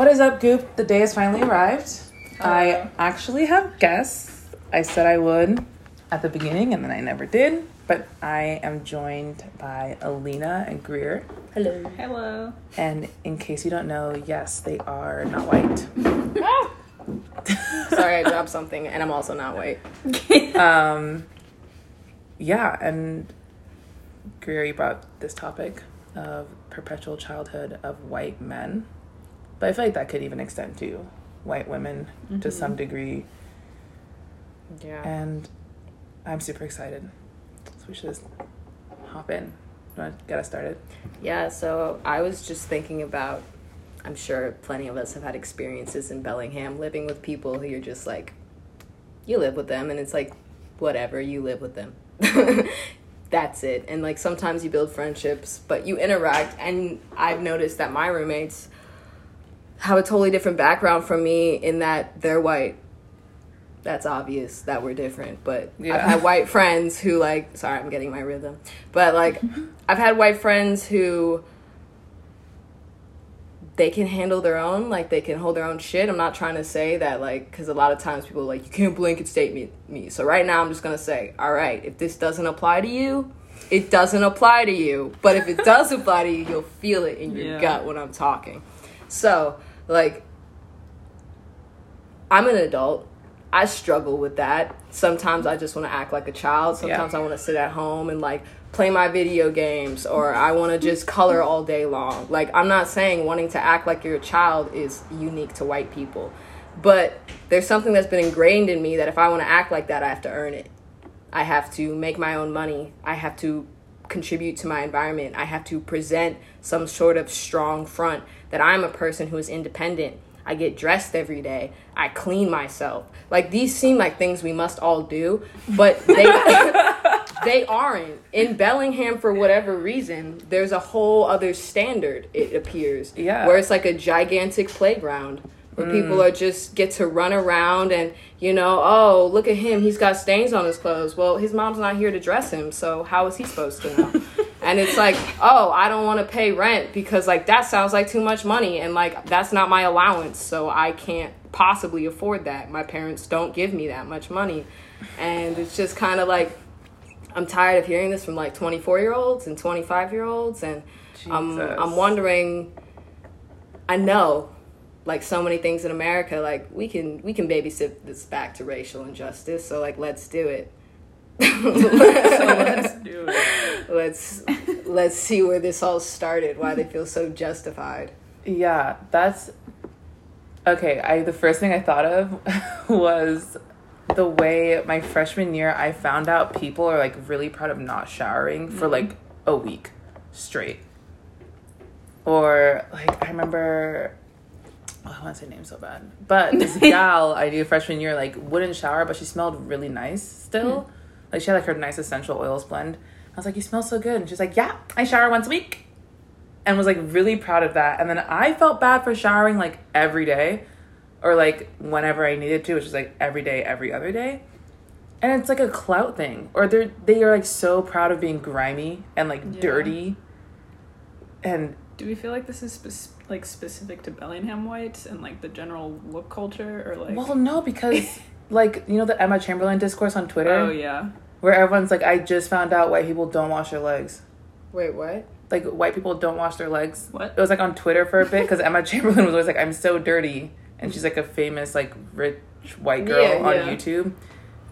What is up, Goop? The day has finally arrived. I actually have guests. I said I would at the beginning, and then I never did. But I am joined by Alina and Greer. Hello. Hello. And in case you don't know, yes, they are not white. Sorry, I dropped something, and I'm also not white. Um, yeah, and Greer, you brought this topic of perpetual childhood of white men. But I feel like that could even extend to white women to mm-hmm. some degree. Yeah. And I'm super excited. So we should just hop in. You want to get us started? Yeah, so I was just thinking about I'm sure plenty of us have had experiences in Bellingham living with people who you're just like you live with them and it's like whatever, you live with them. That's it. And like sometimes you build friendships, but you interact and I've noticed that my roommates have a totally different background from me in that they're white. That's obvious that we're different, but Yeah. I've had white friends who like sorry, I'm getting my rhythm. But like I've had white friends who they can handle their own, like they can hold their own shit. I'm not trying to say that like cuz a lot of times people are like you can't blanket state me, me. So right now I'm just going to say, all right, if this doesn't apply to you, it doesn't apply to you. But if it does apply to you, you'll feel it in your Yeah. gut when I'm talking. So, like I'm an adult. I struggle with that. Sometimes I just want to act like a child. Sometimes I want to sit at home and like play my video games or I want to just color all day long. Like I'm not saying wanting to act like you're a child is unique to white people. But there's something that's been ingrained in me that if I want to act like that, I have to earn it. I have to make my own money. I have to contribute to my environment. I have to present some sort of strong front that I'm a person who is independent. I get dressed every day. I clean myself. Like these seem like things we must all do, but they they aren't. In Bellingham for whatever reason, there's a whole other standard it appears. Yeah. Where it's like a gigantic playground where mm. people are just get to run around and you know oh look at him he's got stains on his clothes well his mom's not here to dress him so how is he supposed to know and it's like oh i don't want to pay rent because like that sounds like too much money and like that's not my allowance so i can't possibly afford that my parents don't give me that much money and it's just kind of like i'm tired of hearing this from like 24 year olds and 25 year olds and I'm. I'm wondering i know like so many things in America, like we can we can babysit this back to racial injustice. So like let's do it. Let's do it. let's let's see where this all started. Why they feel so justified. Yeah, that's okay. I the first thing I thought of was the way my freshman year I found out people are like really proud of not showering for mm-hmm. like a week straight. Or like I remember oh, I want to say name so bad. But this gal I knew freshman year like wouldn't shower but she smelled really nice still. Hmm. Like she had like her nice essential oils blend. I was like, You smell so good and she's like, Yeah, I shower once a week and was like really proud of that. And then I felt bad for showering like every day or like whenever I needed to, which is like every day, every other day. And it's like a clout thing. Or they're they are like so proud of being grimy and like Yeah. dirty. And Do we feel like this is spec- like specific to Bellingham whites and like the general look culture, or like? well no, because like you know the Emma Chamberlain discourse on Twitter oh yeah. where everyone's like, I just found out white people don't wash their legs. Wait, what? Like white people don't wash their legs. What? It was like on Twitter for a bit because Emma Chamberlain was always like, "I'm so dirty," and she's like a famous like rich white girl Yeah, on yeah. YouTube.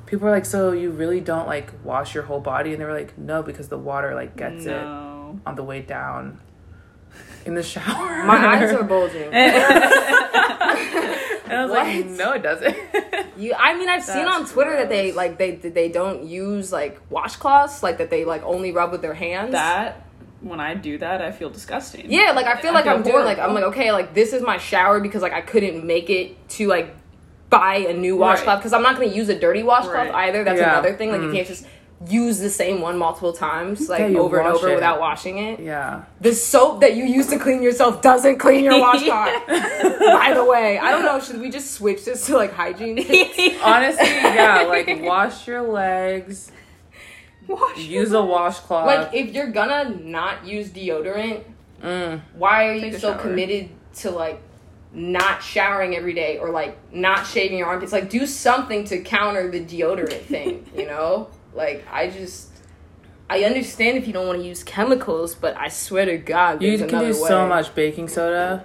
People were like, "So you really don't like wash your whole body?" And they were like, "No, because the water like gets it on the way down in the shower." My eyes are bulging. and I was like, "No, it doesn't." You, I mean, I've seen on Twitter that they like they they don't use like washcloths, like that they like only rub with their hands. That when I do that, I feel disgusting. Yeah, like I feel I like feel I'm doing like I'm like okay, like this is my shower because like I couldn't make it to like buy a new washcloth Right. because I'm not going to use a dirty washcloth Right. either. That's Yeah. another thing. Like you Mm. can't just use the same one multiple times, like Yeah, over and over it. without washing it. yeah. The soap that you use to clean yourself doesn't clean your washcloth. By the way, I don't know. Should we just switch this to like hygiene? Honestly, yeah. Like wash your legs. Wash Use a washcloth. like if you're gonna not use deodorant, mm. why are you Take a so shower. committed to like not showering every day or like not shaving your armpits. Like do something to counter the deodorant thing, you know? Like I just I understand if you don't want to use chemicals, but I swear to God, You can do way. so much baking soda.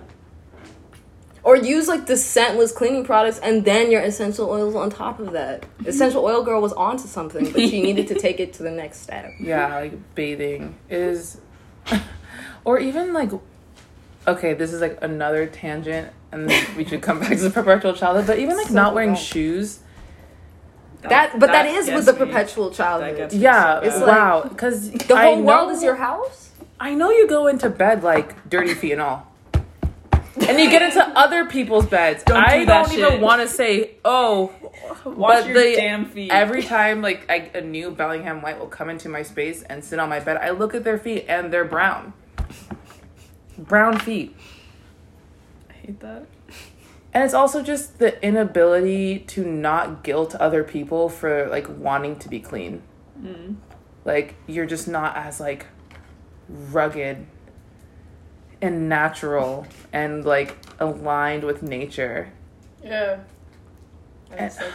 Or use like the scentless cleaning products and then your essential oils on top of that. Essential oil girl was onto something, but she needed to take it to the next step. Yeah, like bathing is, or even like, okay, this is like another tangent, and we should come back to the perpetual childhood. But even like So not wearing wrong. shoes. That, but that is with the me. perpetual childhood. Yeah, It's bad. like- wow. Because the whole world is your house. I know you go into bed like dirty feet and all. And you get into other people's beds. Don't I do don't even want to say, oh, Wash but your the- damn feet. every time like I, a new Bellingham White will come into my space and sit on my bed, I look at their feet and they're brown. Brown feet. I hate that. And it's also just the inability to not guilt other people for like wanting to be clean. Mm. Like you're just not as like rugged and natural and like aligned with nature. Yeah. And like,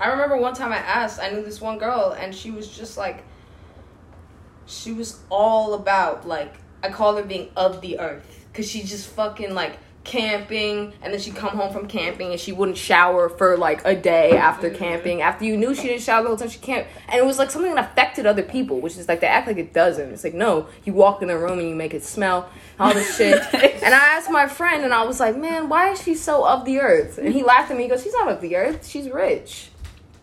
I remember one time I asked, I knew this one girl, and she was just like, she was all about, like, I call her being of the earth. Because she just fucking, like, camping, and then she'd come home from camping, and she wouldn't shower for, like, a day after camping. After you knew she didn't shower the whole time she camped. And it was, like, something that affected other people, which is, like, they act like it doesn't. It's like, no, you walk in the room and you make it smell, all this shit. and I asked my friend, and I was like, man, why is she so of the earth? And he laughed at me. He goes, she's not of the earth. She's rich.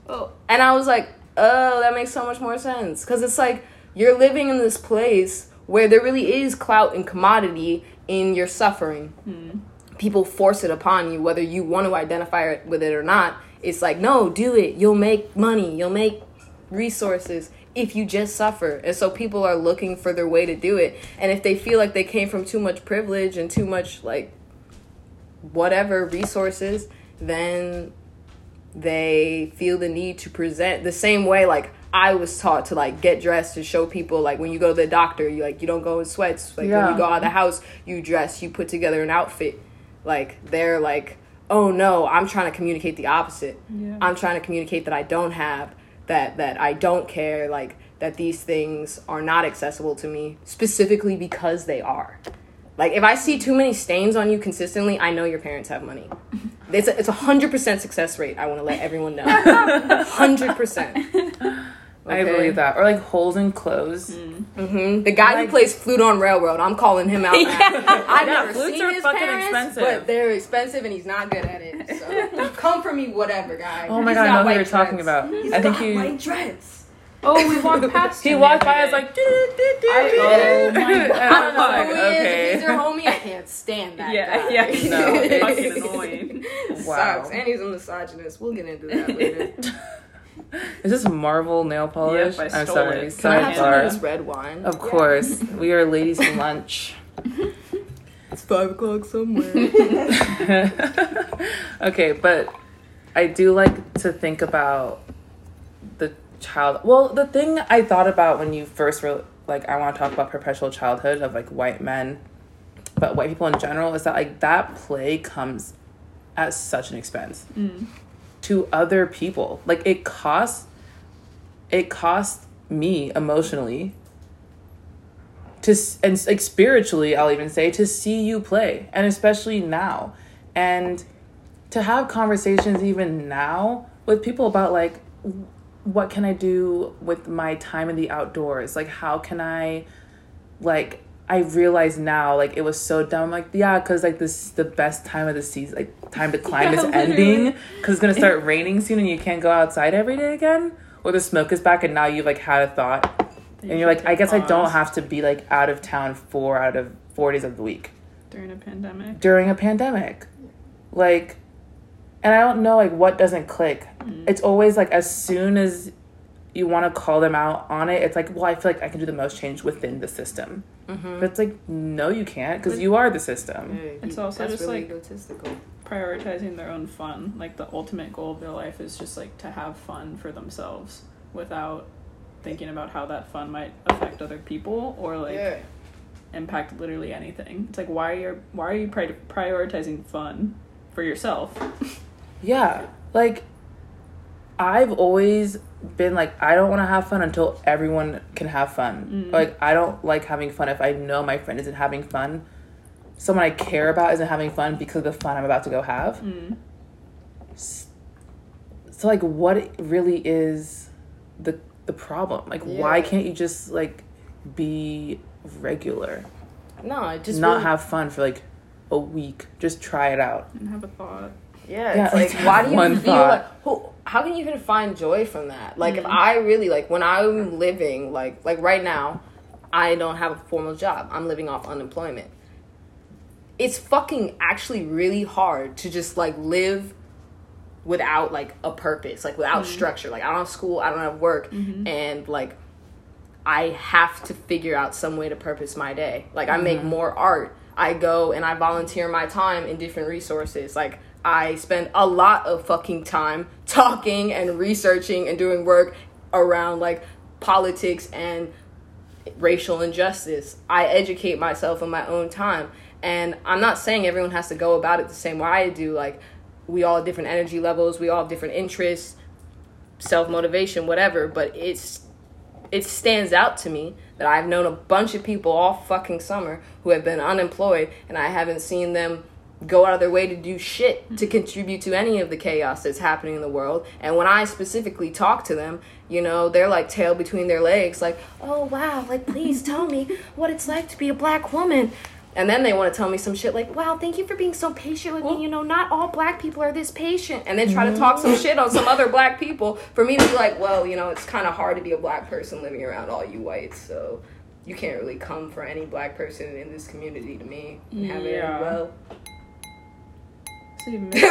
Oh, And I was like, oh, that makes so much more sense. Because it's like you're living in this place where there really is clout and commodity in your suffering. Hmm. People force it upon you, whether you want to identify it with it or not. It's like, no, do it. You'll make money. You'll make resources if you just suffer. And so people are looking for their way to do it. And if they feel like they came from too much privilege and too much, like, whatever resources, then they feel the need to present the same way like I was taught to like get dressed to show people like when you go to the doctor you like you don't go in sweats like when you go out of the house you dress you put together an outfit like they're like oh no i'm trying to communicate the opposite. Yeah. i'm trying to communicate that i don't have that that i don't care like that these things are not accessible to me specifically because they are. Like if i see too many stains on you consistently i know your parents have money. It's a, it's a 100% success rate i want to let everyone know. 100% Okay. I believe that. Or like holes in clothes. Mm-hmm. mm-hmm. The guy like, who plays flute on Railroad, I'm calling him out. yeah. I've yeah, never flutes seen are his fucking parents, expensive. but they're expensive and he's not good at it. So come for me, whatever, guy. Oh my he's god, I know who you're dreads. talking about. He's I think you. White dreads. Oh, we walked past. he walked by. I was like, I, oh my god, I don't know like, who he okay. is. If he's your homie. I can't stand that. Yeah, guy. yeah, no, fucking annoying. Wow. Sucks, and he's a misogynist. We'll get into that later. Is this Marvel nail polish? Yep, I I'm stole sorry. it. Can I have some of Sidebar. this red wine? Of course. We are ladies for lunch. It's five o'clock somewhere. okay, but I do like to think about the child. Well, the thing I thought about when you first wrote, like, I want to talk about perpetual childhood of like white men, but white people in general, is that like that play comes at such an expense mm. To other people. Like it costs, it costs me emotionally to and like spiritually i'll even say to see you play and especially now and to have conversations even now with people about like what can i do with my time in the outdoors like how can i like i realize now like it was so dumb like yeah because like this is the best time of the season like time to climb Yeah, is literally. ending because it's gonna start raining soon and you can't go outside every day again or the smoke is back and now you've like had a thought and you're like, I guess I don't have to be like out of town four out of four days of the week during a pandemic. during a pandemic. Like, and I don't know like what doesn't click. Mm. It's always like as soon as you want to call them out on it, it's like, well, I feel like I can do the most change within the system. Mm-hmm. But it's like, no, you can't because you are the system. It's also just, like- egotistical. Prioritizing their own fun. Like the ultimate goal of their life is just like to have fun for themselves without thinking about how that fun might affect other people or like yeah. impact literally anything. It's like why are you, why are you pri- prioritizing fun for yourself? Yeah. Like I've always been like I don't want to have fun until everyone can have fun. Mm. Like I don't like having fun if I know my friend isn't having fun. Someone I care about isn't having fun because of the fun I'm about to go have. Mm. So like what really is the the problem? Like why can't you just like be regular? No, just not really- have fun for like a week. Just try it out. And have a thought. Yeah, Yeah, it's like like, why do you feel like who? How can you even find joy from that? Like if Mhm. I really like when I'm living like like right now, I don't have a formal job. I'm living off unemployment. It's fucking actually really hard to just like live without like a purpose, like without structure. Like I don't have school, I don't have work, and like I have to figure out some way to purpose my day. Like I make more art. I go and I volunteer my time in different resources. Like I spend a lot of fucking time talking and researching and doing work around like politics and racial injustice. I educate myself in my own time. And I'm not saying everyone has to go about it the same way I do. Like, we all have different energy levels, we all have different interests, self motivation, whatever. But it's it stands out to me that I've known a bunch of people all fucking summer who have been unemployed, and I haven't seen them go out of their way to do shit to mm-hmm. contribute to any of the chaos that's happening in the world. And when I specifically talk to them, you know, they're like tail between their legs, like, oh wow, like please tell me what it's like to be a black woman. And then they want to tell me some shit like, wow, thank you for being so patient with me. You know, not all black people are this patient. And then try to talk some shit on some other black people for me to be like, well, you know, it's kind of hard to be a black person living around all you whites. So you can't really come for any black person in this community to me have it Yeah. end well. So you missed, you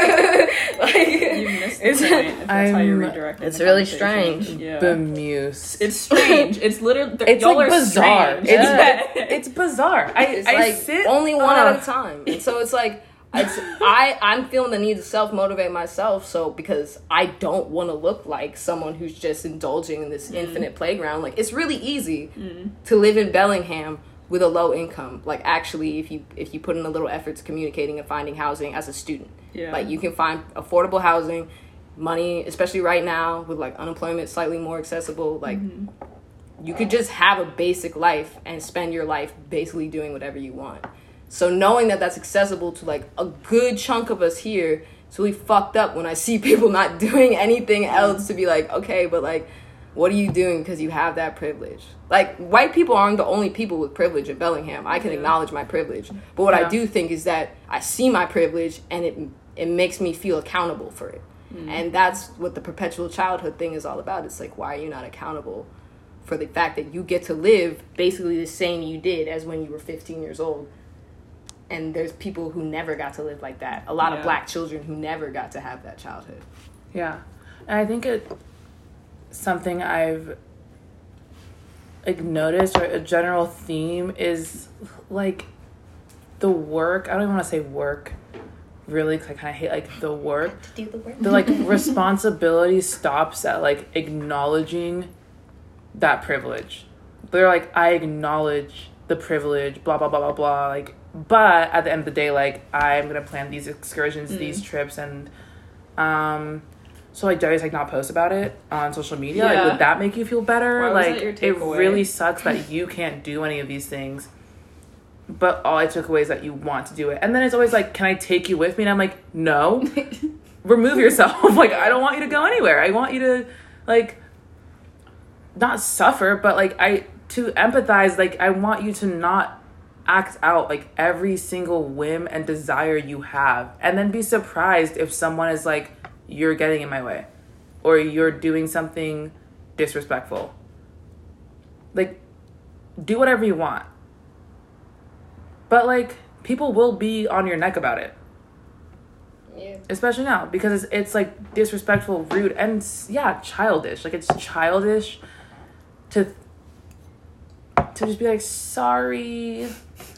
like, missed the it's, point. If that's how you're redirecting. it's the really strange. Yeah. Bemused. It's strange. It's literally It's y'all like are bizarre. strange. It's Yeah. it's bizarre. I it's I like sit only one Ugh. at a time. And so it's like it's, I I'm feeling the need to self motivate myself. So because I don't want to look like someone who's just indulging in this mm-hmm. infinite playground. Like it's really easy mm-hmm. to live in Bellingham with a low income. Like actually, if you if you put in a little effort to communicating and finding housing as a student, Yeah. like you can find affordable housing. Money, especially right now, with like unemployment slightly more accessible, like mm-hmm. you could just have a basic life and spend your life basically doing whatever you want. So knowing that that's accessible to like a good chunk of us here, it's really fucked up when I see people not doing anything else to be like, okay, but like, what are you doing because you have that privilege? Like, white people aren't the only people with privilege in Bellingham. I can Yeah. acknowledge my privilege, but what I do think is that I see my privilege and it it makes me feel accountable for it. Mm-hmm. And that's what the perpetual childhood thing is all about. It's like, why are you not accountable for the fact that you get to live basically the same you did as when you were 15 years old? And there's people who never got to live like that. A lot of black children who never got to have that childhood. Yeah. And I think it something I've like noticed or a general theme is like the work. I don't even want to say work really I kind of hate like the work. To do the work. The like responsibility stops at like acknowledging that privilege. They're like I acknowledge the privilege, blah blah blah blah blah like but at the end of the day like I'm going to plan these excursions, these trips and um so like, do I just like not post about it on social media? Yeah. Like, would that make you feel better? Why like, it really sucks that you can't do any of these things. But all I took away is that you want to do it, and then it's always like, "Can I take you with me?" And I'm like, "No, remove yourself. like, I don't want you to go anywhere. I want you to, like, not suffer, but like, I to empathize. Like, I want you to not act out like every single whim and desire you have, and then be surprised if someone is like, "You're getting in my way," or "You're doing something disrespectful." Like, do whatever you want. But like, people will be on your neck about it. Yeah. especially now because it's, it's like disrespectful rude and yeah childish. Like it's childish to to just be like sorry.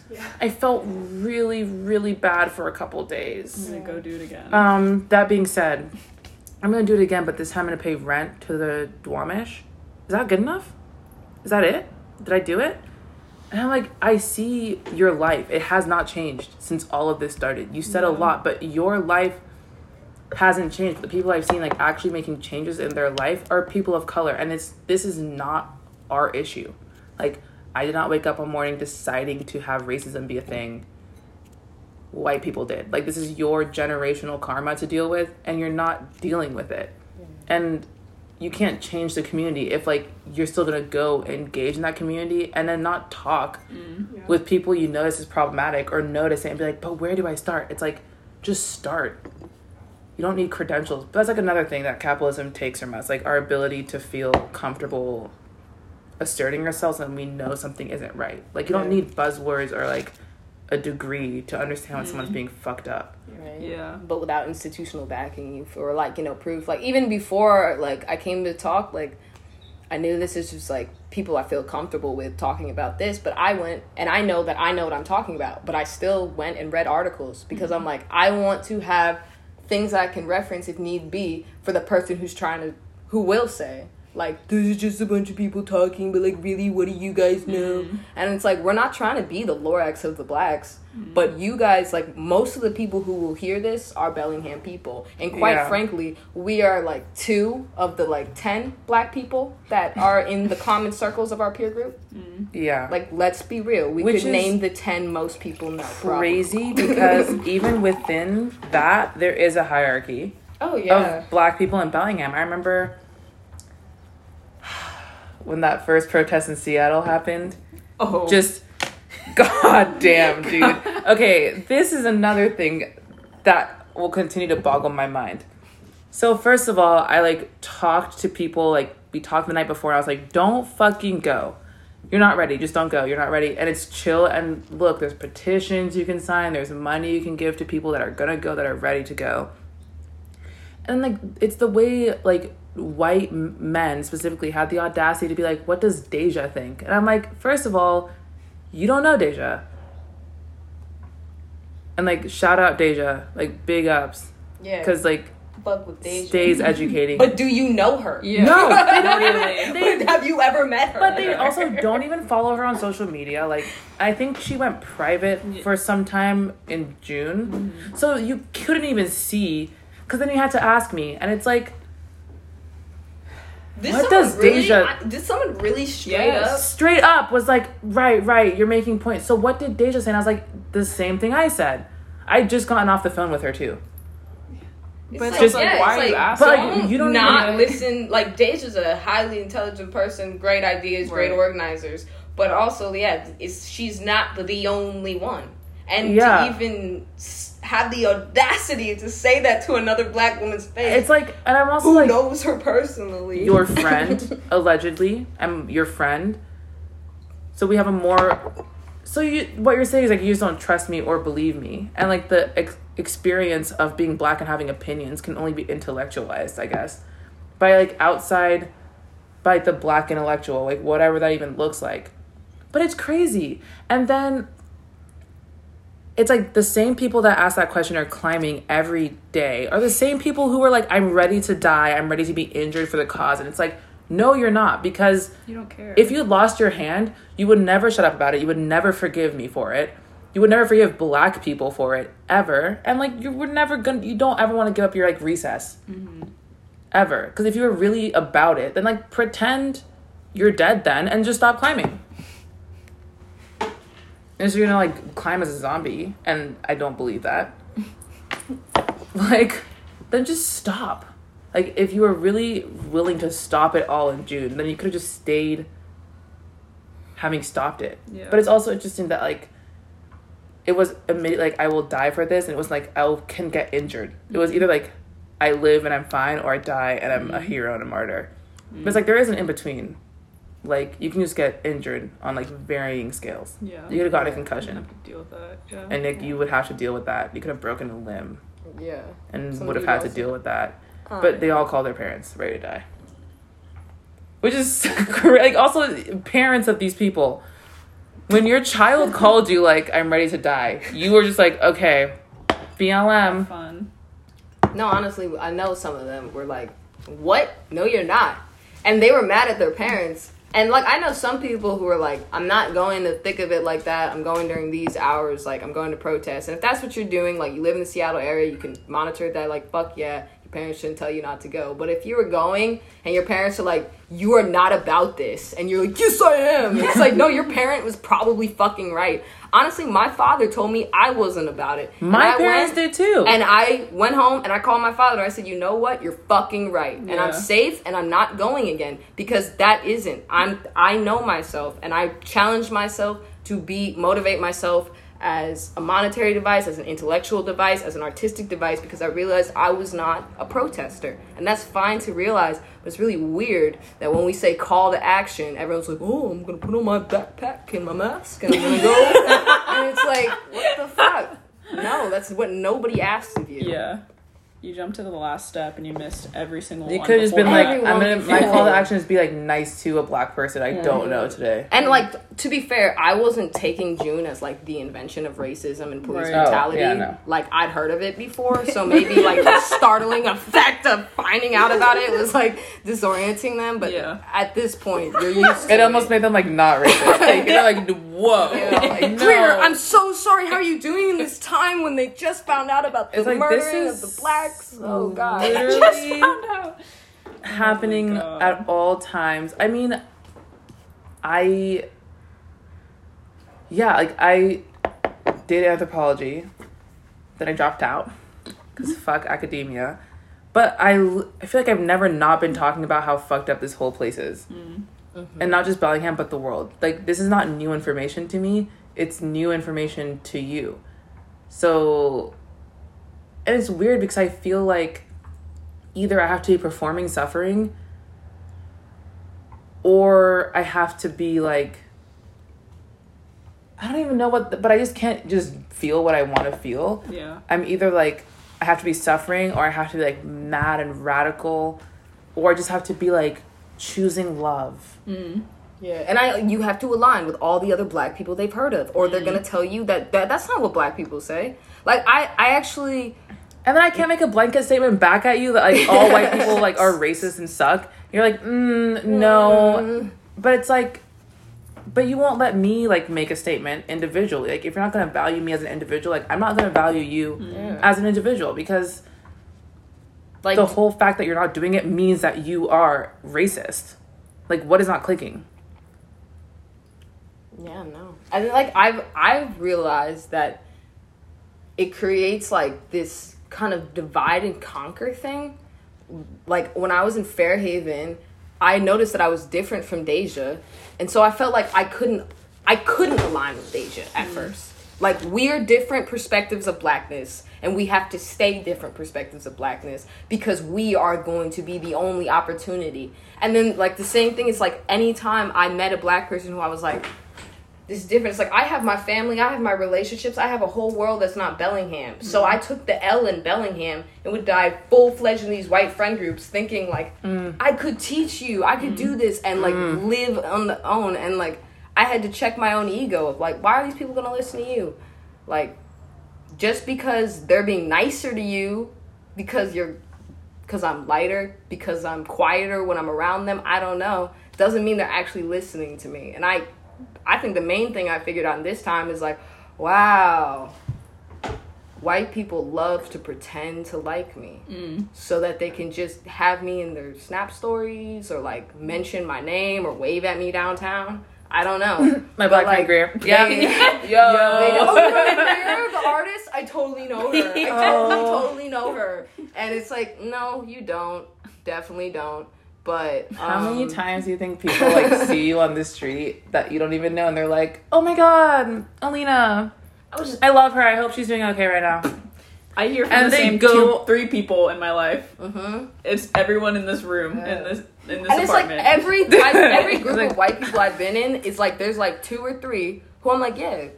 Yeah. i felt really really bad for a couple days. I'm gonna go do it again. um that being said i'm gonna do it again but this time i'm gonna pay rent to the Duwamish is that good enough? Is that it? Did i do it And I'm like, I see your life. It has not changed since all of this started. You said a lot, but your life hasn't changed. The people I've seen like actually making changes in their life are people of color. And it's this is not our issue. Like I did not wake up one morning deciding to have racism be a thing. White people did. Like this is your generational karma to deal with and you're not dealing with it. And you can't change the community if like you're still gonna go engage in that community and then not talk mm-hmm. with people you notice is problematic or notice it and be like, but where do I start? It's like just start. You don't need credentials. But that's like another thing that capitalism takes from us, like our ability to feel comfortable asserting ourselves when we know something isn't right. Like you don't Yeah. need buzzwords or like a degree to understand when someone's mm-hmm. being fucked up. Right. Yeah. But without institutional backing you for like, you know, proof. Like even before like I came to talk, like I knew this is just like people I feel comfortable with talking about this, but I went and I know that I know what I'm talking about, but I still went and read articles because I'm mm-hmm. like, I want to have things I can reference if need be for the person who's trying to who will say like this is just a bunch of people talking but like really what do you guys know? Mm-hmm. And it's like we're not trying to be the lorax of the blacks mm-hmm. but you guys like most of the people who will hear this are bellingham people. And quite Yeah. frankly we are like two of the like 10 black people that are in the common circles of our peer group. Mm-hmm. Yeah. like let's be real. We Which could name the 10 most people know crazy because even within that there is a hierarchy oh yeah. of black people in Bellingham. I remember when that first protest in Seattle happened. Oh. Just god damn, dude. Okay, this is another thing that will continue to boggle my mind. So first of all, I like talked to people like we talked the night before. I was like, "Don't fucking go. You're not ready. Just don't go. You're not ready." And it's chill. And look, there's petitions you can sign. There's money you can give to people that are gonna go that are ready to go. And like it's the way like white men specifically had the audacity to be like, "What does Deja think?" And I'm like, first of all, you don't know Deja. And like shout out Deja, like big ups, yeah because like fuck with Deja. stays educating. but do you know her yeah. No, they don't even. They, have you ever met her but they also don't even follow her on social media. Like I think she went private for some time in June, mm-hmm. so you couldn't even see. Because then you had to ask me, and it's like Did What does really, Deja- I- Did someone really straight Yes. up? straight up was like, right, right, you're making points. So what did Deja say? And I was like, the same thing I said. I just gotten off the phone with her too. It's But like, just- like, yeah, why it's are you like, asking? But, like, you don't not even- listen. Like Deja's a highly intelligent person, great ideas, great organizers. But also, yeah, it's she's not the, the only one. And Yeah. to even s- have the audacity to say that to another black woman's face, It's like, and I'm also who like, knows her personally? your friend allegedly i'm your friend. So we have a more so you what you're saying is like you just don't trust me or believe me. And like the ex- experience of being black and having opinions can only be intellectualized i guess. By like outside by the black intellectual like whatever that even looks like. But it's crazy. And then it's like the same people that ask that question are climbing every day are the same people who are like i'm ready to die. I'm ready to be injured for the cause. And it's like no you're not because You don't care. if you lost your hand you would never shut up about it. You would never forgive me for it. You would never forgive black people for it ever. And like you were never gonna you don't ever want to give up your like recess. Mm-hmm. Ever. Because if you were really about it then like pretend you're dead then and just stop climbing and so you're gonna like climb as a zombie and i don't believe that. Like then just stop. Like if you were really willing to stop it all in june then you could have just stayed having stopped it. Yeah. but it's also interesting that like it was immediate like i will die for this and it was like i can get injured. It was either like i live and i'm fine or i die and i'm a mm-hmm. hero and a martyr. But it's mm. like there is an in between like you can just get injured on like varying scales yeah. you could have gotten a concussion have to deal with that. Yeah. and Nick, you would have to deal with that. You could have broken a limb yeah, and Somebody would have had to deal with that. Uh, But they all call their parents ready to die. Which is like also parents of these people. When your child called you like I'm ready to die, you were just like, okay, BLM. fun. No, honestly, I know some of them were like, "What? No, you're not." And they were mad at their parents And like I know some people who are like, I'm not going to thick of it like that. I'm going during these hours, like I'm going to protest. And if that's what you're doing, like you live in the Seattle area, you can monitor that. Like fuck yeah, parents shouldn't tell you not to go. But if you were going and your parents are like, you are not about this, and you're like, yes I am. It's like no, your parent was probably fucking right. Honestly, my father told me I wasn't about it. My parents went- did too. and I went home and I called my father and I said, "You know what? You're fucking right. And I'm safe and I'm not going again because that isn't. I'm I know myself and I challenge myself to be motivate myself as a monetary device, as an intellectual device, as an artistic device because I realized I was not a protester. And that's fine to realize, but it's really weird that when we say call to action, everyone's like, "Oh, I'm to put on my backpack and my mask and I'm to go." and it's like, "What the fuck?" No, that's what nobody asks of you. Yeah. You jumped to the last step and you missed every single one. You one. could have just been before like, that. I'm gonna. My call to action is be like nice to a black person I don't mm-hmm. know today. And like to be fair, I wasn't taking June as like the invention of racism and police Right. Oh, brutality. yeah, no. Like I'd heard of it before, so maybe like the startling effect of finding out about it was like disorienting them. But Yeah. at this point, you're used. to It almost made them like not racist. Like, you're like, whoa, You know, like, no. Greer, I'm so sorry. How are you doing in this time when they just found out about the It's like, this murdering is of the blacks? Oh God. literally Found out. happening oh, God. at all times. I mean, I yeah, like I did anthropology, then I dropped out because fuck academia. But I, I feel like I've never not been talking about how fucked up this whole place is, mm. Mm-hmm. and not just Bellingham, but the world. Like this is not new information to me; it's new information to you. So, and it's weird because I feel like either I have to be performing suffering or I have to be like I don't even know what the, but I just can't just feel what I want to feel. Yeah. I'm either like I have to be suffering or I have to be like mad and radical or I just have to be like choosing love. Mm-hmm. Yeah, and I you have to align with all the other black people they've heard of, or they're gonna mm-hmm. tell you that, that that's not what black people say. Like I I actually And then I can't make a blanket statement back at you that like all white people like are racist and suck. You're like, mm, mm-hmm. no. But it's like, but you won't let me like make a statement individually. Like if you're not gonna value me as an individual, like I'm not gonna value you Yeah. as an individual because like the whole fact that you're not doing it means that you are racist. Like what is not clicking? Yeah, no. And like I've I've realized that it creates like this kind of divide and conquer thing. Like when I was in Fairhaven, I noticed that I was different from Deja, and so I felt like I couldn't I couldn't align with Deja at mm-hmm. first. Like we're different perspectives of blackness, and we have to stay different perspectives of blackness because we are going to be the only opportunity. And then like the same thing is like anytime I met a black person who I was like, this is different. It's like I have my family, I have my relationships, I have a whole world that's not Bellingham. Mm-hmm. So I took the L in Bellingham and would dive full fledged in these white friend groups, thinking like mm. I could teach you, I could do mm. this, and like mm. live on the own. And like I had to check my own ego of like, why are these people gonna listen to you? Like, just because they're being nicer to you, because you're, because I'm lighter, because I'm quieter when I'm around them. I don't know. Doesn't mean they're actually listening to me. And I I think the main thing I figured out in this time is like, wow, white people love to pretend to like me mm. so that they can just have me in their snap stories or like mention my name or wave at me downtown. I don't know. My black like, friend Greer. they- Yeah. They Yo. know, oh, Greer, the artist, I totally know her. I Oh. totally know her. And it's like, no, you don't. Definitely don't. But How many um, times do you think people like see you on the street that you don't even know and they're like, "Oh my god, Alina, I was just I love her. I hope she's doing okay right now." I hear from And the they same go- two, three people in my life. mhm. It's everyone in this room in this in this and it's like every I, every group Like- of white people I've been in is like there's like two or three who I'm like, yeah,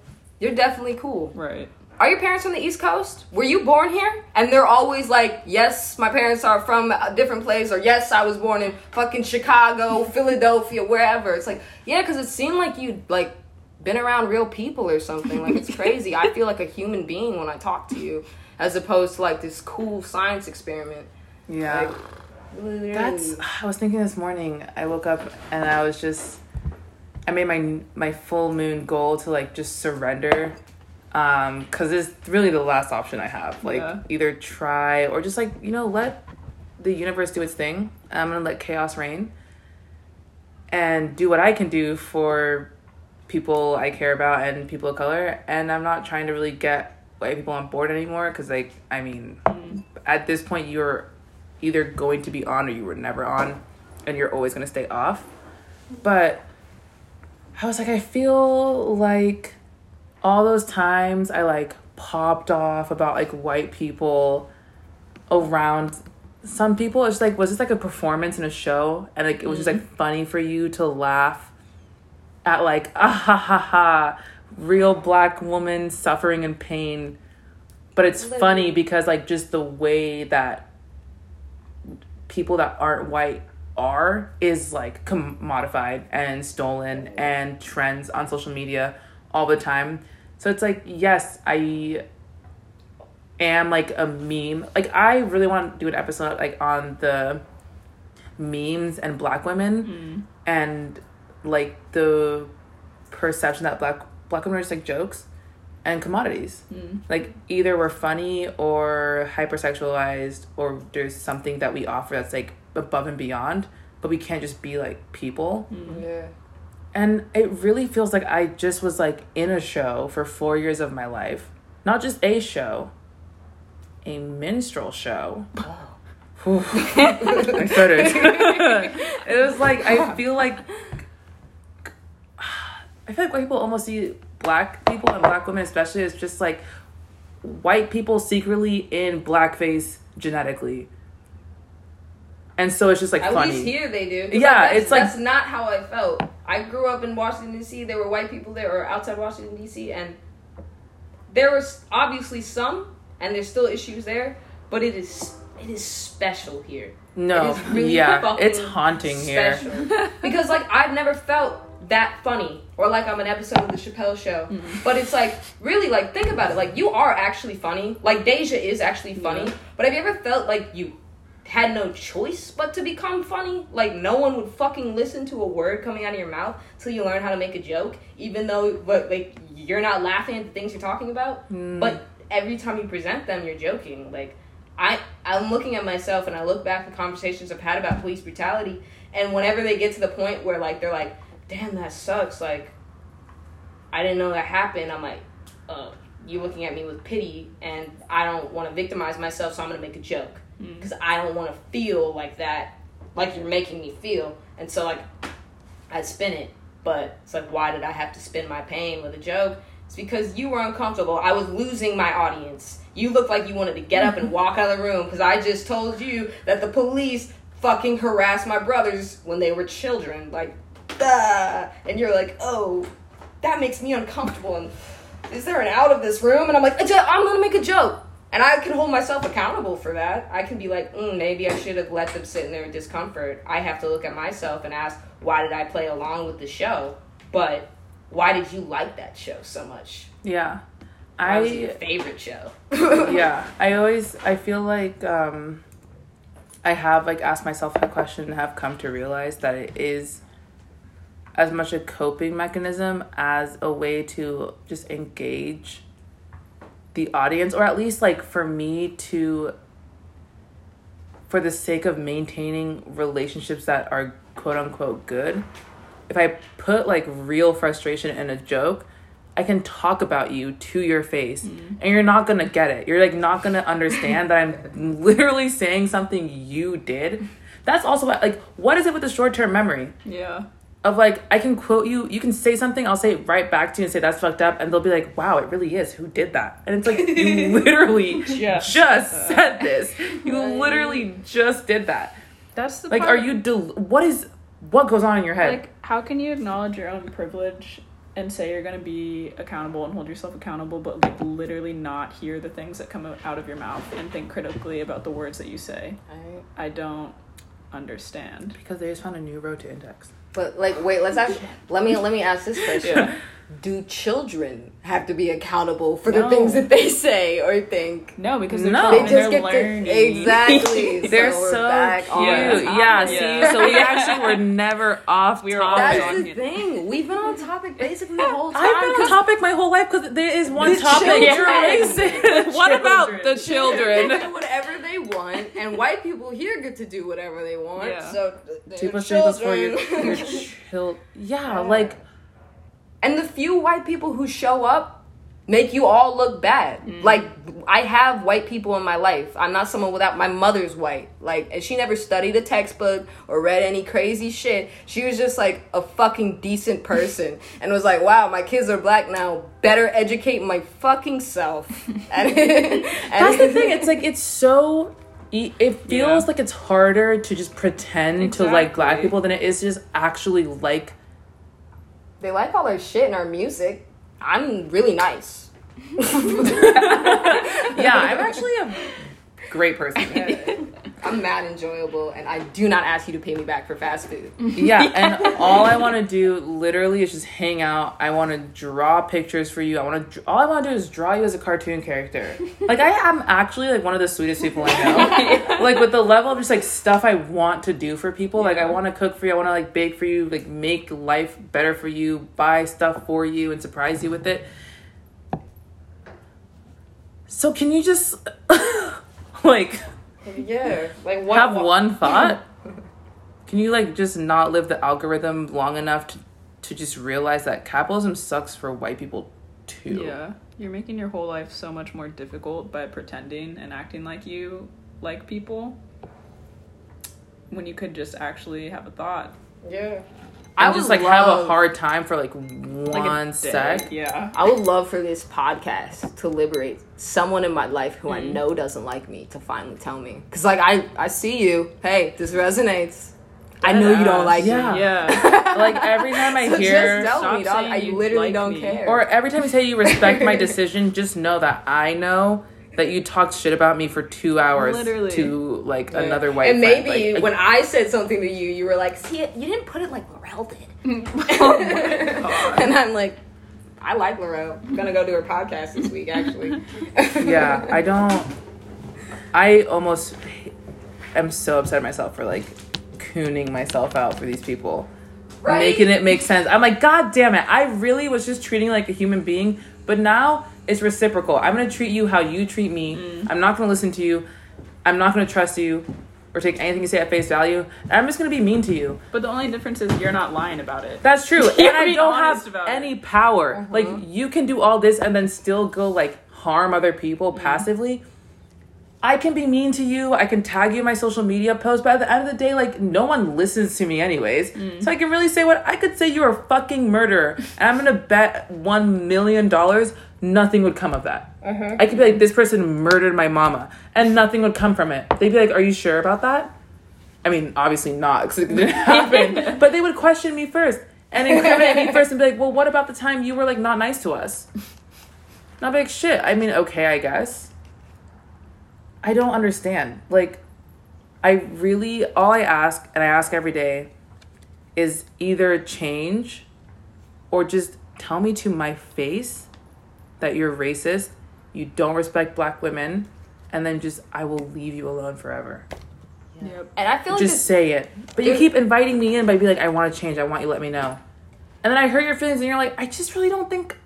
you're definitely cool. right. Are your parents from the East Coast? Were you born here? And they're always like, yes, my parents are from a different place, or yes, I was born in fucking Chicago, Philadelphia, wherever. It's like, yeah, because it seemed like you'd like been around real people or something. Like it's crazy. I feel like a human being when I talk to you, as opposed to like this cool science experiment. Yeah. Like, Literally. That's. I was thinking this morning. I woke up and I was just. I made my my full moon goal to like just surrender, um, because it's really the last option I have. Like Yeah. either try or just like you know let the universe do its thing. I'm gonna let chaos reign. And do what I can do for people I care about and people of color. And I'm not trying to really get white people on board anymore because like I mean at this point you're either going to be on or you were never on and you're always going to stay off. But i was like i feel like all those times i like popped off about like white people around some people it's like was this like a performance in a show? And like it was just like funny for you to laugh at like ah ha ha ha real black woman suffering in pain. But it's funny because like just the way that people that aren't white are is like commodified and stolen and trends on social media all the time. So it's like yes i am like a meme. Like i really want to do an episode like on the memes and black women hmm. and like the perception that black black women are just like jokes and commodities. Mm. Like either we're funny or hypersexualized or there's something that we offer that's like above and beyond, but we can't just be like people. Mm. yeah. And it really feels like I just was like in a show for 4 years of my life. Not just a show, a minstrel show. Whew. I started. it was like I feel like I feel like white people almost see black people and black women especially as just like white people secretly in blackface genetically. And so it's just like At funny. least here they do. Yeah, that's, it's like- that's not how I felt. I grew up in Washington D.C. There were white people there, or outside Washington D.C. and there was obviously some, and there's still issues there, but it is it is special here. no, It is really yeah, it's haunting here. because like I've never felt that funny or like I'm an episode of the Chappelle show. Mm-hmm. But it's like really like think about it. Like you are actually funny. Like Deja is actually funny. But have you ever felt like you had no choice but to become funny? Like no one would fucking listen to a word coming out of your mouth till you learn how to make a joke, even though but like you're not laughing at the things you're talking about. Mm. But every time you present them, you're joking. Like I, I'm looking at myself and I look back at conversations I've had about police brutality, and whenever they get to the point where like they're like, "Damn, that sucks," like, I didn't know that happened. I'm like, uh, you're looking at me with pity, and I don't want to victimize myself, so I'm gonna make a joke because I don't want to feel like that, like you're making me feel, and so like, I spin it, but it's like, why did I have to spin my pain with a joke? It's because you were uncomfortable. I was losing my audience. You looked like you wanted to get up and walk out of the room because I just told you that the police fucking harassed my brothers when they were children. Like, And you're like, oh, that makes me uncomfortable. And is there an out of this room? And I'm like, "Uh, I'm gonna make a joke. And I can hold myself accountable for that. I can be like, mm, maybe I should have let them sit in their discomfort. I have to look at myself and ask, why did I play along with the show? But why did you like that show so much? Yeah. Why was your I favorite show? yeah, I always I feel like um I have like asked myself that question and have come to realize that it is as much a coping mechanism as a way to just engage the audience or at least like for me to for the sake of maintaining relationships that are quote unquote good if i put like real frustration in a joke i can talk about you to your face mm-hmm. and you're not gonna get it. You're like not gonna understand that i'm literally saying something you did. That's also like what is it with the short-term memory? Yeah. Of like I can quote you, you can say something, I'll say it right back to you and say that's fucked up, and they'll be like, "Wow, it really is. Who did that?" And it's like you literally Just just said said this. You Right. literally just did that. That's the Like, part- are you? Del- what is? What goes on in your head? like how can you acknowledge your own privilege and say you're going to be accountable and hold yourself accountable but like literally not hear the things that come out of your mouth and think critically about the words that you say I i don't understand because they just found a new road to index. But like, wait, let's ask. Let me let me ask this question. Yeah. do children have to be accountable for the things that they say or think? No, because they're No. no, They just get learning. to exactly. They're we're so back cute. on Yeah, topic. see, so we actually were never off We were topic. always That's on the thing. We've been on topic basically the whole time. I've been on topic my whole life because there is one The topic. children. You're racist. what about Children. the They children? do whatever they want, and white people here get to do whatever they want. Yeah. So they're Two plus two equals four. children. Your, your child. Yeah, like and the few white people who show up make you all look bad. Mm. Like I have white people in my life. I'm not someone without my mother's white. Like and she never studied a textbook or read any crazy shit. She was just like a fucking decent person and was like, "Wow, my kids are black now. Better educate my fucking self." and, and that's the thing. It's like it's so. E- It feels Yeah. like it's harder to just pretend to like black people than it is to just actually like. they like all our shit and our music. I'm really nice. Yeah, I'm actually a great person. I'm mad enjoyable, and I do not ask you to pay me back for fast food. Yeah, and all I want to do literally is just hang out. I want to draw pictures for you. I want to. All I want to do is draw you as a cartoon character. Like I am actually like one of the sweetest people I know. Like with the level of just like stuff I want to do for people. Like I want to cook for you. I want to like bake for you. Like make life better for you. Buy stuff for you and surprise you with it. So can you just like Yeah, like what? have one thought? Can you like just not live the algorithm long enough to, to just realize that capitalism sucks for white people too? Yeah, you're making your whole life so much more difficult by pretending and acting like you like people when you could just actually have a thought. Yeah. I I just would like have a hard time for like Like one day. sec. Yeah. I would love for this podcast to liberate someone in my life who Mm. I know doesn't like me to finally tell me. Cause like I, I see you. Hey, this resonates. I know you don't like Yeah. me. Yeah. Like every time I So hear just tell stop me, dog. I you literally like don't me. care. or every time you say you respect my decision, just know that I know that you talked shit about me for two hours Literally. to like another white and friend. maybe Like, when I said something to you, you were like, "See, you didn't put it like Laurel did." oh my god. and I'm like, "I like Laurel. I'm gonna go do her podcast this week, actually." yeah, I don't. I almost am so upset at myself for like cooning myself out for these people, Right? making it make sense. I'm like, God damn it! I really was just treating like a human being, but now it's reciprocal. I'm gonna treat you how you treat me. Mm. I'm not gonna listen to you. I'm not gonna trust you or take anything you say at face value. I'm just gonna be mean to you. But the only difference is you're not lying about it. That's true. You're and I don't have about it. any power. Uh-huh. Like you can do all this and then still go like harm other people mm-hmm. passively. I can be mean to you. I can tag you in my social media posts, but at the end of the day, like no one listens to me anyways. Mm. So I can really say what I could say. You're a fucking murderer, and I'm gonna bet one million dollars nothing would come of that. Mm-hmm. I could be like, this person murdered my mama, and nothing would come from it. They'd be like, are you sure about that? I mean, obviously not, because it didn't happen. but they would question me first and incriminate me first and be like, well, what about the time you were like not nice to us? And I'll be like, shit. I mean, okay, I guess. I don't understand. Like, I really, all I ask, and I ask every day, is either change or just tell me to my face that you're racist, you don't respect black women, and then just, I will leave you alone forever Yep. and I feel like just this, say it. But you keep inviting me in by being like, I want to change. I want you to let me know. And then I hurt your feelings, and you're like, I just really don't think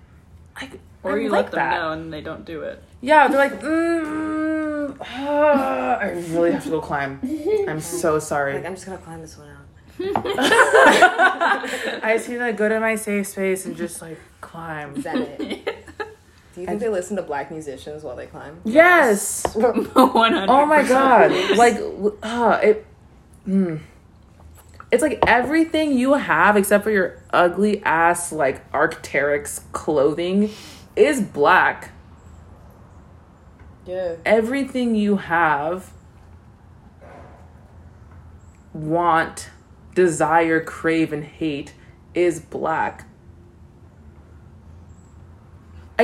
I. Or I you like let them that. know and they don't do it. Yeah, they're like, mm, ah, I really have to go climb. I'm so sorry. like, I'm just gonna climb this one out. I just need to go to my safe space and just like climb. Is that it? Do you think they listen to black musicians while they climb? Yes. 100 Oh my god. Like, uh, it. Mm. It's like everything you have except for your ugly ass like Arc'teryx clothing is black. Yeah. Everything you have, want, desire, crave, and hate is black.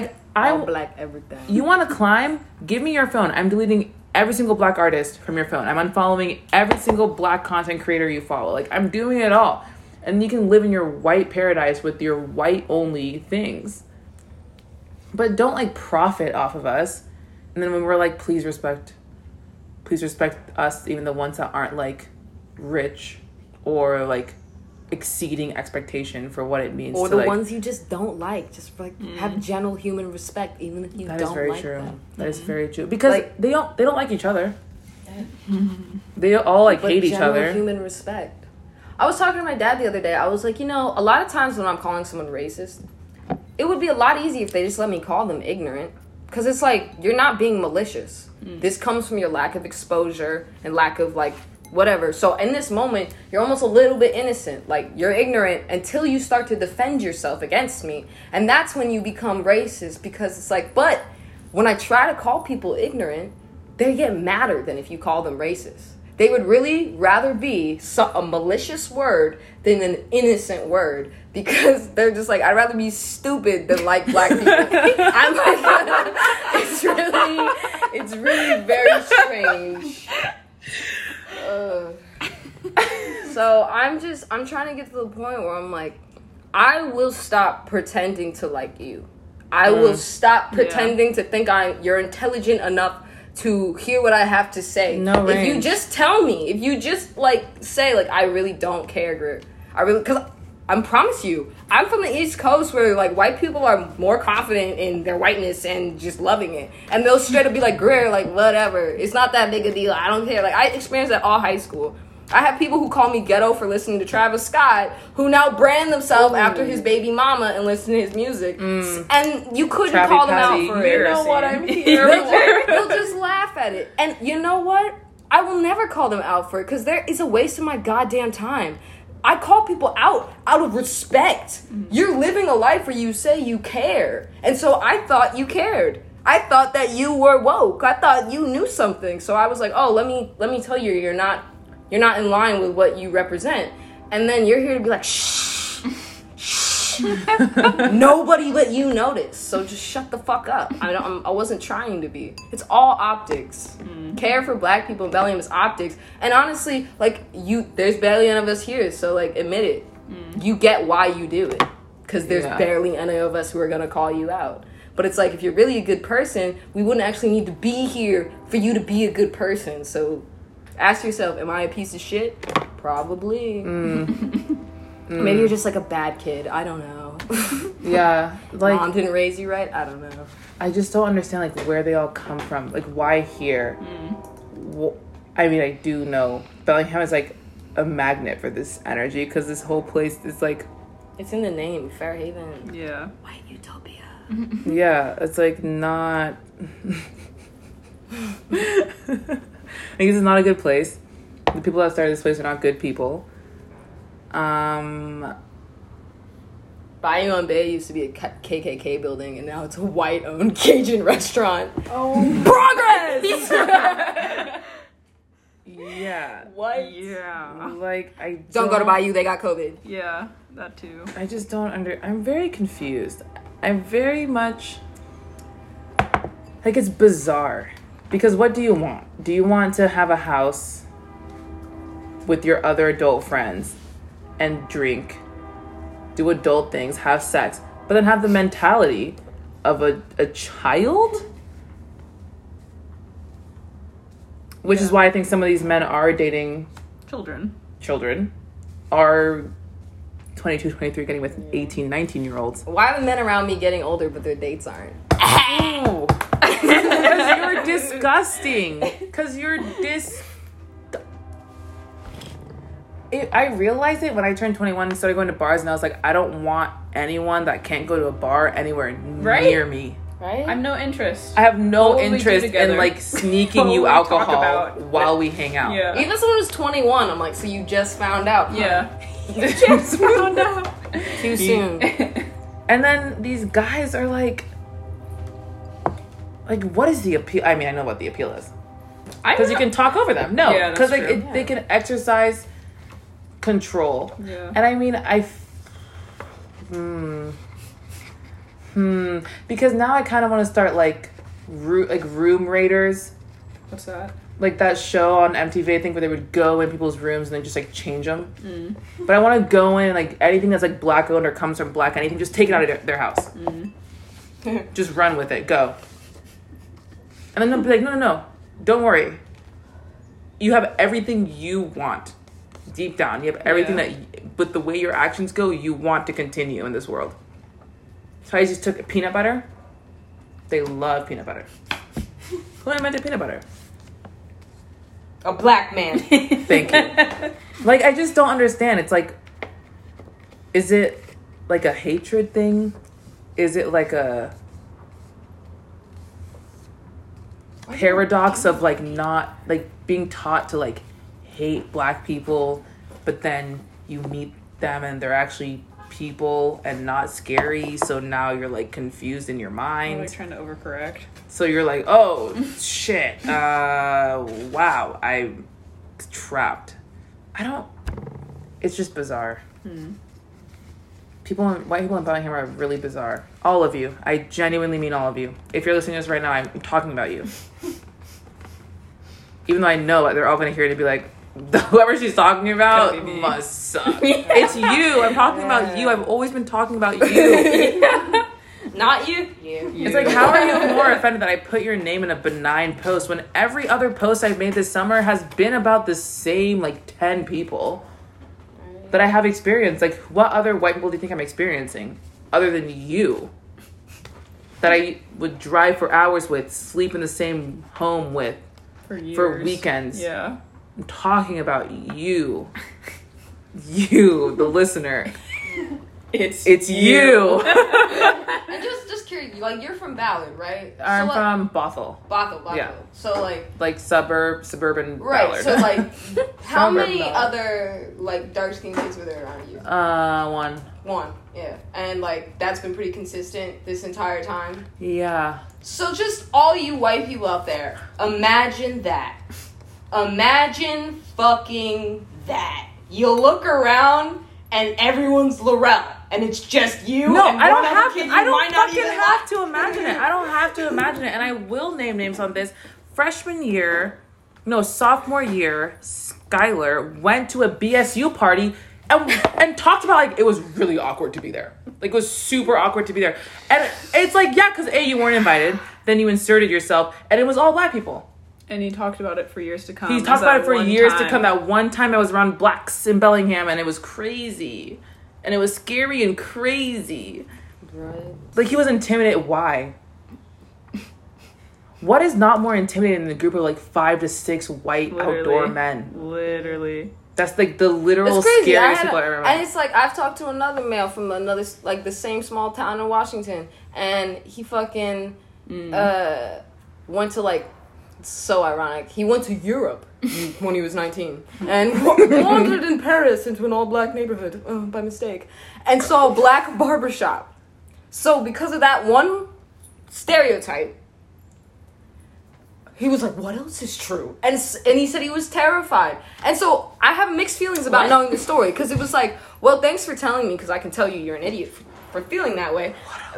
Like I, All black everything. you want to climb? Give me your phone. I'm deleting every single black artist from your phone. I'm unfollowing every single black content creator you follow. Like I'm doing it all. and you can live in your white paradise with your white only things. But don't like profit off of us. And then when we're like, please respect, please respect us, even the ones that aren't like rich or like exceeding expectation for what it means or to, the like, ones you just don't like just like have mm. general human respect even if you That don't is very like true. them. That is mm-hmm. very true. Because Like- they don't they don't like each other. They all like but hate each other. human respect. I was talking to my dad the other day. I was like you know a lot of times when i'm calling someone racist it would be a lot easier if they just let me call them ignorant. Because it's like you're not being malicious. Mm. This comes from your lack of exposure and lack of like whatever so in this moment you're almost a little bit innocent like you're ignorant until you start to defend yourself against me and that's when you become racist because it's like but when i try to call people ignorant they get madder than if you call them racist they would really rather be a malicious word than an innocent word because they're just like I'd rather be stupid than like black people. I'm like, it's really, it's really very strange. So I'm just I'm trying to get to the point where I'm like, I will stop pretending to like you. I mm. will stop pretending to think I you're intelligent enough to hear what I have to say. No if you just tell me, if you just like say like I really don't care, Greer. I really because I promise you, I'm from the East Coast where like white people are more confident in their whiteness and just loving it, and they'll straight up be like Greer, like whatever, it's not that big a deal. I don't care. Like I experienced that all high school. I have people who call me ghetto for listening to Travis Scott, who now brand themselves after his baby mama and listen to his music, and you couldn't Travi call them out Pazzi, for you it. know what I'm Embarrassing. here They'll, they'll just laugh at it. And you know what? I will never call them out for it because there is a waste of my goddamn time. I call people out out of respect. You're living a life where you say you care. And so I thought you cared. I thought that you were woke. I thought you knew something. So I was like, "Oh, let me let me tell you you're not you're not in line with what you represent." And then you're here to be like, "Shh." Nobody let you notice, so just shut the fuck up. I don't. I'm, I wasn't trying to be. It's all optics. Mm. Care for black people in Bellingham is optics. And honestly, like you, there's barely any of us here, so like admit it. Mm. You get why you do it, because there's Yeah. barely any of us who are gonna call you out. But it's like if you're really a good person, we wouldn't actually need to be here for you to be a good person. So ask yourself, am I a piece of shit? Probably. Mm. Maybe you're mm. just like a bad kid. I don't know. Yeah, like Mom didn't raise you right. I don't know. I just don't understand like where they all come from. Like why here? Mm. Wh- I mean, I do know Bellingham is like a magnet for this energy because this whole place is like, It's in the name, Fairhaven. Yeah. White utopia. yeah, it's like not. I think this is not a good place. The people that started this place are not good people. Um, Bayou on Bay used to be a KKK building, and now it's a white-owned Cajun restaurant. Oh. Progress. yeah, what? Yeah. like I Don't go to Bayou. They got COVID. Yeah. That too. I just don't under. I'm very confused. I'm very much like it's bizarre because what do you want? Do you want to have a house with your other adult friends and drink, do adult things, have sex, but then have the mentality of a, a child? Which is why I think some of these men are dating Children. children, are 22, 23 getting with 18, 19 year olds. Why are the men around me getting older, but their dates aren't? Because you're disgusting. Because you're dis. It, I realized it when I turned 21 and started going to bars, and I was like, I don't want anyone that can't go to a bar anywhere Right? near me. Right? I'm no interest. I have no What will we do interest in like sneaking you will we talk alcohol about? while we hang out. yeah. Even someone who's 21, I'm like, so you just found out? huh? Yeah. You just found out. Too soon. And then these guys are like, like, what is the appeal? I mean, I know what the appeal is. I because you can talk over them. No, because that's like true. it, they can exercise control. Yeah. And I mean, I. f- Hmm. Hmm. Because now I kind of want to start like, ru- like room raiders, What's that? Like that show on MTV, I think, where they would go in people's rooms and then just like change them. Mm. But I want to go in like anything that's like black owned or comes from black anything, just take it out of their, their house. Mm. just run with it, go. And then they'll be like, no, no, no, don't worry. You have everything you want deep down. You have everything yeah. that, but the way your actions go, you want to continue in this world. So I just took peanut butter. They love peanut butter. Who invented peanut butter? A black man. Thank you. like I just don't understand. It's like, is it like a hatred thing? Is it like a paradox of like not like being taught to like hate black people, but then you meet them and they're actually people and not scary. So now you're like confused in your mind. like trying to overcorrect. So you're like, oh shit, uh, wow, I'm trapped. I don't. It's just bizarre. Hmm. People, white people in Bellingham are really bizarre. All of you. I genuinely mean all of you. If you're listening to this right now, I'm talking about you. Even though I know they're all gonna hear it and be like, whoever she's talking about must suck. it's you. I'm talking yeah. about you. I've always been talking about you. Not you. You. It's like, how are you more offended that I put your name in a benign post when every other post I've made this summer has been about the same like ten people that I have experienced? Like, what other white people do you think I'm experiencing other than you? That I would drive for hours with, sleep in the same home with, for, for weekends. Yeah I'm talking about you. you, the listener. It's it's you. you. and just just curious, like you're from Ballard, right? I'm so, like, from Bothell. Bothell, Bothell. Yeah. So like like suburb suburban right. Ballard. So like how many Ballard. other like dark skinned kids were there around you? Uh one. One, yeah. And like that's been pretty consistent this entire time. Yeah. So just all you white people out there, imagine that. Imagine fucking that. You look around and everyone's Laurel, and it's just you. No, I don't have to. I don't fucking have to imagine it. I don't have to imagine it, and I will name names on this. Freshman year, no, sophomore year, Skylar went to a BSU party and and talked about like it was really awkward to be there. Like it was super awkward to be there, and it's like yeah, because a you weren't invited, then you inserted yourself, and it was all black people. And he talked about it for years to come. He talked about it for years time. to come. That one time I was around blacks in Bellingham and it was crazy. And it was scary and crazy. Right. Like he was intimidated. Why? What is not more intimidating than a group of like five to six white Literally. outdoor men? Literally. That's like the literal scariest people I ever met. And it's like I've talked to another male from another like the same small town in Washington, and he fucking mm. uh went to like so ironic. He went to Europe when he was 19 and wandered in Paris into an all black neighborhood uh, by mistake and saw a black barbershop. So, because of that one stereotype, he was like, "What else is true?" And and he said he was terrified. And so I have mixed feelings about what? knowing the story because it was like, "Well, thanks for telling me because I can tell you you're an idiot for feeling that way.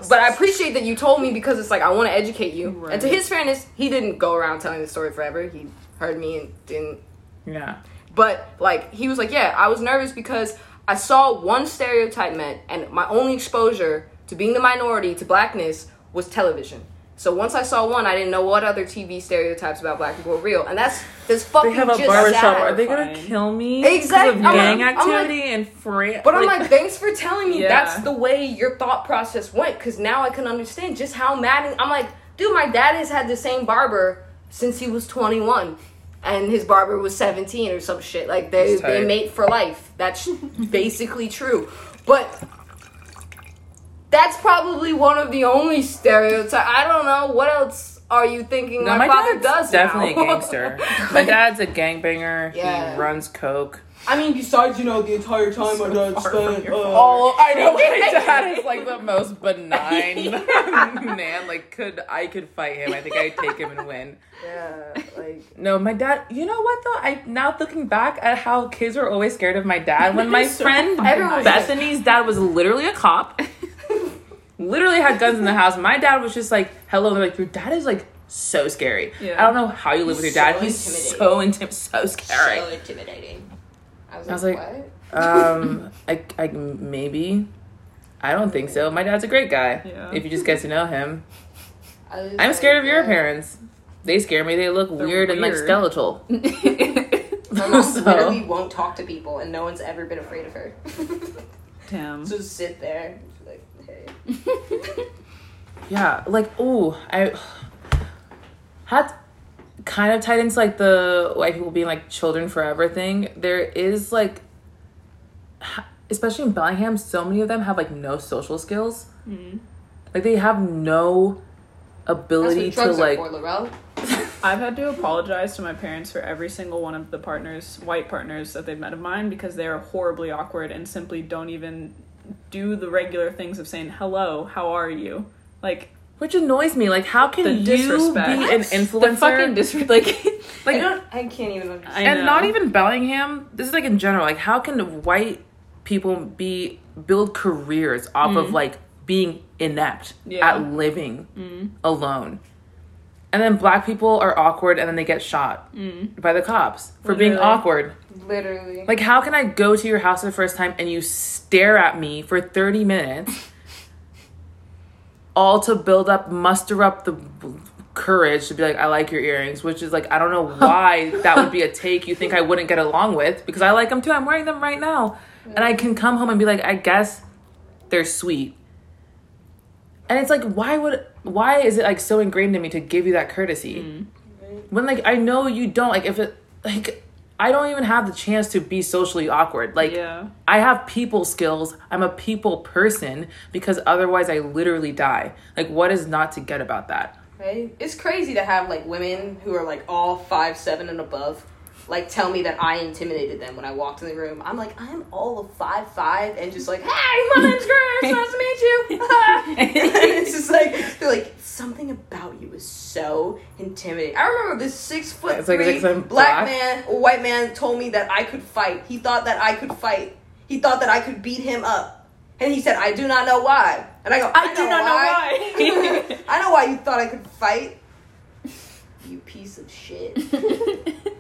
But I appreciate that you told me because it's like I want to educate you. Right. And to his fairness, he didn't go around telling the story forever. He heard me and didn't. Yeah. But like he was like, yeah, I was nervous because I saw one stereotype met, and my only exposure to being the minority to blackness was television. So once I saw one, I didn't know what other TV stereotypes about black people were real, and that's this fucking. They have a barbershop. Are they gonna kill me? Exactly. Of gang like, activity like, and free. But like, I'm like, thanks for telling me yeah. that's the way your thought process went, because now I can understand just how mad. I'm like, dude, my dad has had the same barber since he was 21 and his barber was 17 or some shit. Like they they mate for life. That's basically true. But that's probably one of the only stereotypes. I don't know what else are you thinking. No, my, my father does definitely now. a gangster. my dad's a gangbanger. Yeah. He runs coke. I mean, besides you know the entire time my dad spent. Uh, oh, I know my dad is like the most benign man. Like, could I could fight him? I think I'd take him and win. Yeah, like no, my dad. You know what though? I now looking back at how kids were always scared of my dad. When my so friend Bethany's dad was literally a cop literally had guns in the house. My dad was just like, hello. They're like, your dad is like so scary. Yeah. I don't know how you live with your dad. So He's intimidating. so intim- so scary. So intimidating. I was, I was like, like- what? um, I, I maybe. I don't think so. My dad's a great guy. Yeah. If you just get to know him, I was I'm like, scared of your yeah. parents. They scare me. They look They're weird, and like skeletal. My mom So- literally won't talk to people, and no one's ever been afraid of her. Damn. Just sit there, like. Yeah, like oh, I had kind of tied into like the white people being like children forever thing. There is like, especially in Bellingham, so many of them have like no social skills. Mm. Like they have no That's ability what to like. are for, I've had to apologize to my parents for every single one of the partners, white partners that they've met of mine, because they are horribly awkward and simply don't even do the regular things of saying hello, how are you? Like Which annoys me. Like, how can The you disrespect. be an influencer? the fucking dis- like like, don't. I can't even understand. And not even Bellingham. This is like in general. Like, how can white people be build careers off of mm-hmm. like being inept Yeah. at living mm-hmm. alone? And then black people are awkward, and then they get shot mm-hmm. by the cops for being awkward. Literally. Like, how can I go to your house for the first time and you stare at me for 30 minutes, all to build up, muster up the courage to be like, I like your earrings, which is like, I don't know why that would be a take you think I wouldn't get along with because I like them too. I'm wearing them right now. And I can come home and be like, I guess they're sweet. And it's like, why would, why is it like so ingrained in me to give you that courtesy? Mm. When like, I know you don't, like, if it, like, I don't even have the chance to be socially awkward. Like, yeah. I have people skills. I'm a people person because otherwise I literally die. Like, what is not to get about that? Right? It's crazy to have like women who are like all five seven and above, like tell me that I intimidated them when I walked in the room. I'm like, I'm all of five five and just like, hey, my name's Grace, nice to meet you. and it's just like they're like something about you is so intimidating. I remember this six foot It's like- three like black black- man, a white man told me that I could fight. He thought that I could fight. He thought that I could beat him up. And he said, I do not know why. And I go, I, do not know why. I know why you thought I could fight. You piece of shit.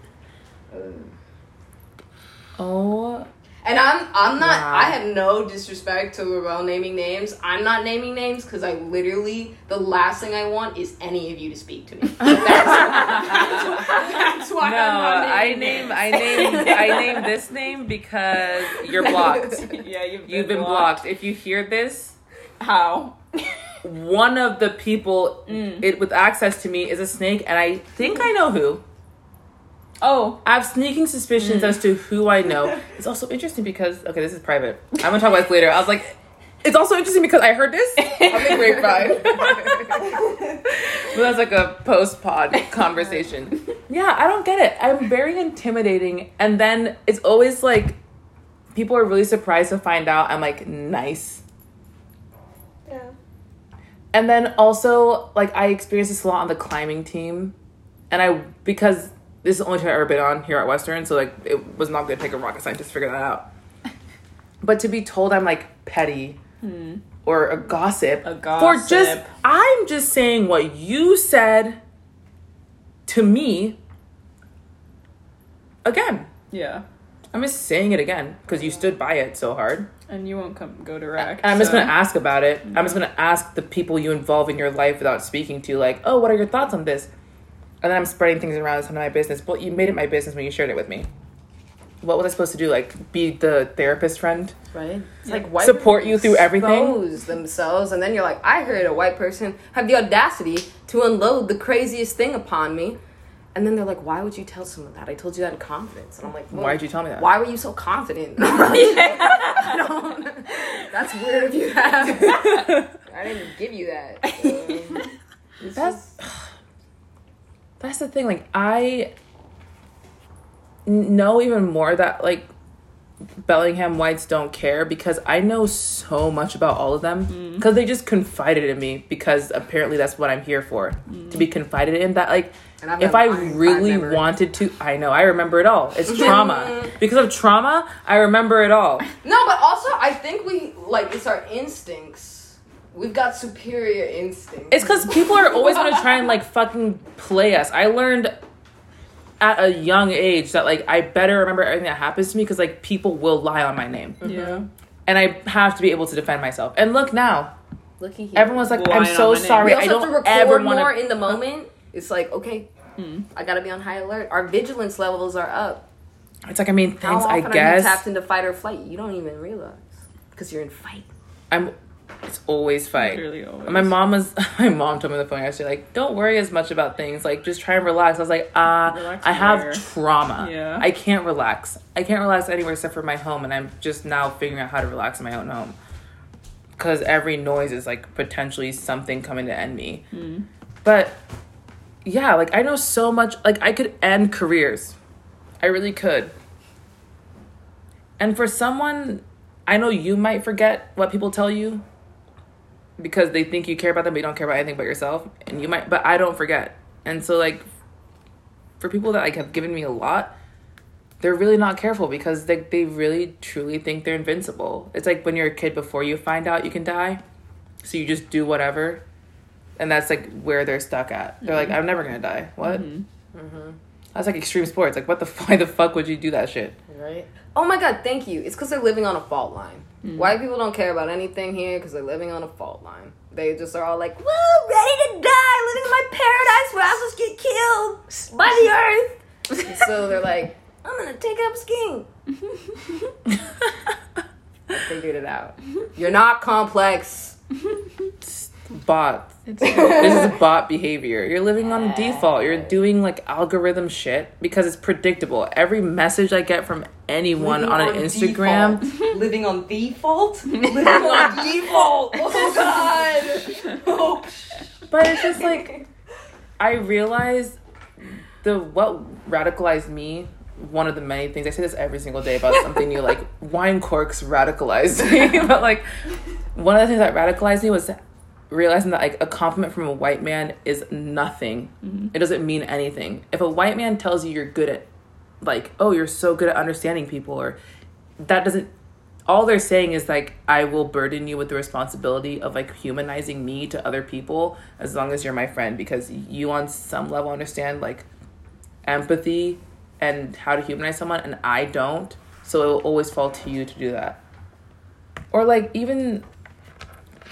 Oh, And I'm I'm not Wow. I have no disrespect to Laurel naming names. I'm not naming names because I literally the last thing I want is any of you to speak to me. That's, that's why no! I'm not I name names. I name I name this name because you're blocked. yeah, you've been, You've been blocked. If you hear this, How? one of the people mm. it with access to me is a snake, and I think I know who. Oh, I have sneaking suspicions as to who I know. It's also interesting because okay, this is private. I'm gonna talk about this later. I was like, it's also interesting because I heard this on the grapevine. but that's like a post pod conversation. Yeah, I don't get it. I'm very intimidating, and then it's always like people are really surprised to find out I'm like nice. Yeah. And then also, like, I experienced this a lot on the climbing team. And I, because this is the only team I've ever been on here at Western, so, like, it was not going to take a rocket scientist to figure that out. But to be told I'm, like, petty hmm. or a gossip, A for just. I'm just saying what you said to me again. yeah. I'm just saying it again because you stood by it so hard. And you won't come go direct. I'm just gonna ask about it. I'm just gonna ask the people you involve in your life without speaking to, like, oh, what are your thoughts on this? And then I'm spreading things around. It's none of my business. But you made it my business when you shared it with me. What was I supposed to do? Like, be the therapist friend? Right? It's like white Support you through everything? themselves, and then you're like, I heard a white person have the audacity to unload the craziest thing upon me. And then they're like, Why would you tell someone that? I told you that in confidence. And I'm like, well, Why did you tell me that? Why were you so confident? I That's weird of you have. I didn't even give you that. It's That's that's the thing. Like, i know even more that like Bellingham whites don't care because I know so much about all of them mm. because they just confided in me because apparently that's what I'm here for to be mm. confided in. That like And if I really wanted to, I know I remember it all. It's trauma because of trauma. I remember it all. No, but also I think we like it's our instincts We've got superior instinct. It's because people are always gonna try and like fucking play us. I learned at a young age that like I better remember everything that happens to me because like people will lie on my name, mm-hmm. Yeah. and I have to be able to defend myself. And look now, Looky here. everyone's like, Lying "I'm so sorry. we I also don't have to record ever more want to." in the moment. It's like, okay, mm-hmm. I gotta be on high alert. Our vigilance levels are up. It's like I mean, How things I often are you tapped into fight or flight? You don't even realize because you're in fight. I'm. It's always fight. Literally always. My mom was. My mom told me on the phone yesterday, like, "Don't worry as much about things. Like, just try and relax." I was like, "Uh, Relax I have trauma. Yeah. I can't relax. I can't relax anywhere except for my home, and I'm just now figuring out how to relax in my own home because every noise is like potentially something coming to end me. Hmm. But yeah, like I know so much. Like I could end careers. I really could. And for someone, I know you might forget what people tell you because they think you care about them, but you don't care about anything but yourself. And you might, but I don't forget. And so, like, for people that like have given me a lot, they're really not careful because they they really truly think they're invincible. It's like when you're a kid before you find out you can die, so you just do whatever, and that's like where they're stuck at. They're like, mm-hmm. I'm never gonna die. What? Mm-hmm. Mm-hmm. That's like extreme sports. Like, what the why the fuck would you do that shit? Right. Oh my god, thank you. It's because they're living on a fault line. Mm. White people don't care about anything here because they're living on a fault line. They just are all like, woo, ready to die, living in my paradise where I just get killed by the earth. So they're like, I'm gonna take up skiing. I Figured it out. You're not complex. Bot. It's this is bot behavior. You're living on default. You're doing like algorithm shit because it's predictable. Every message I get from anyone Living on an Instagram, living on default. living on default. Oh god. Oh. but it's just like I realize the what radicalized me. One of the many things I say this every single day about something new, like wine corks radicalized me. but like one of the things that radicalized me was realizing that like a compliment from a white man is nothing. Mm-hmm. It doesn't mean anything. If a white man tells you you're good at like, oh, you're so good at understanding people or that doesn't all they're saying is like I will burden you with the responsibility of like humanizing me to other people as long as you're my friend because you on some level understand like empathy and how to humanize someone and I don't. So it will always fall to you to do that. Or like even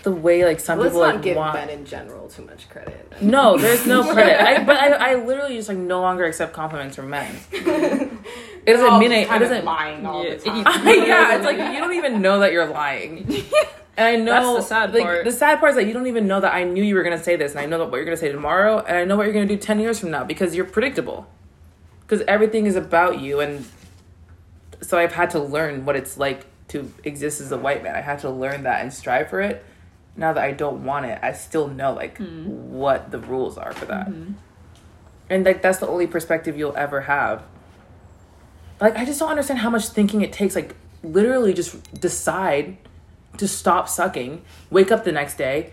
the way like some Let's people not like give want men in general too much credit. no, there's no credit. I, but I, I literally just like no longer accept compliments from men. It doesn't All mean just it. It doesn't. lying all Yeah, the time. yeah, it's like you don't even know that you're lying. And I know That's the sad like, part. The sad part is that you don't even know that I knew you were gonna say this, and I know that what you're gonna say tomorrow, and I know what you're gonna do ten years from now because you're predictable. Because everything is about you, and so I've had to learn what it's like to exist as a white man. I had to learn that and strive for it. Now that I don't want it, I still know like mm-hmm. what the rules are for that, mm-hmm. and like that's the only perspective you'll ever have like I just don't understand how much thinking it takes. Like literally, just decide to stop sucking, wake up the next day,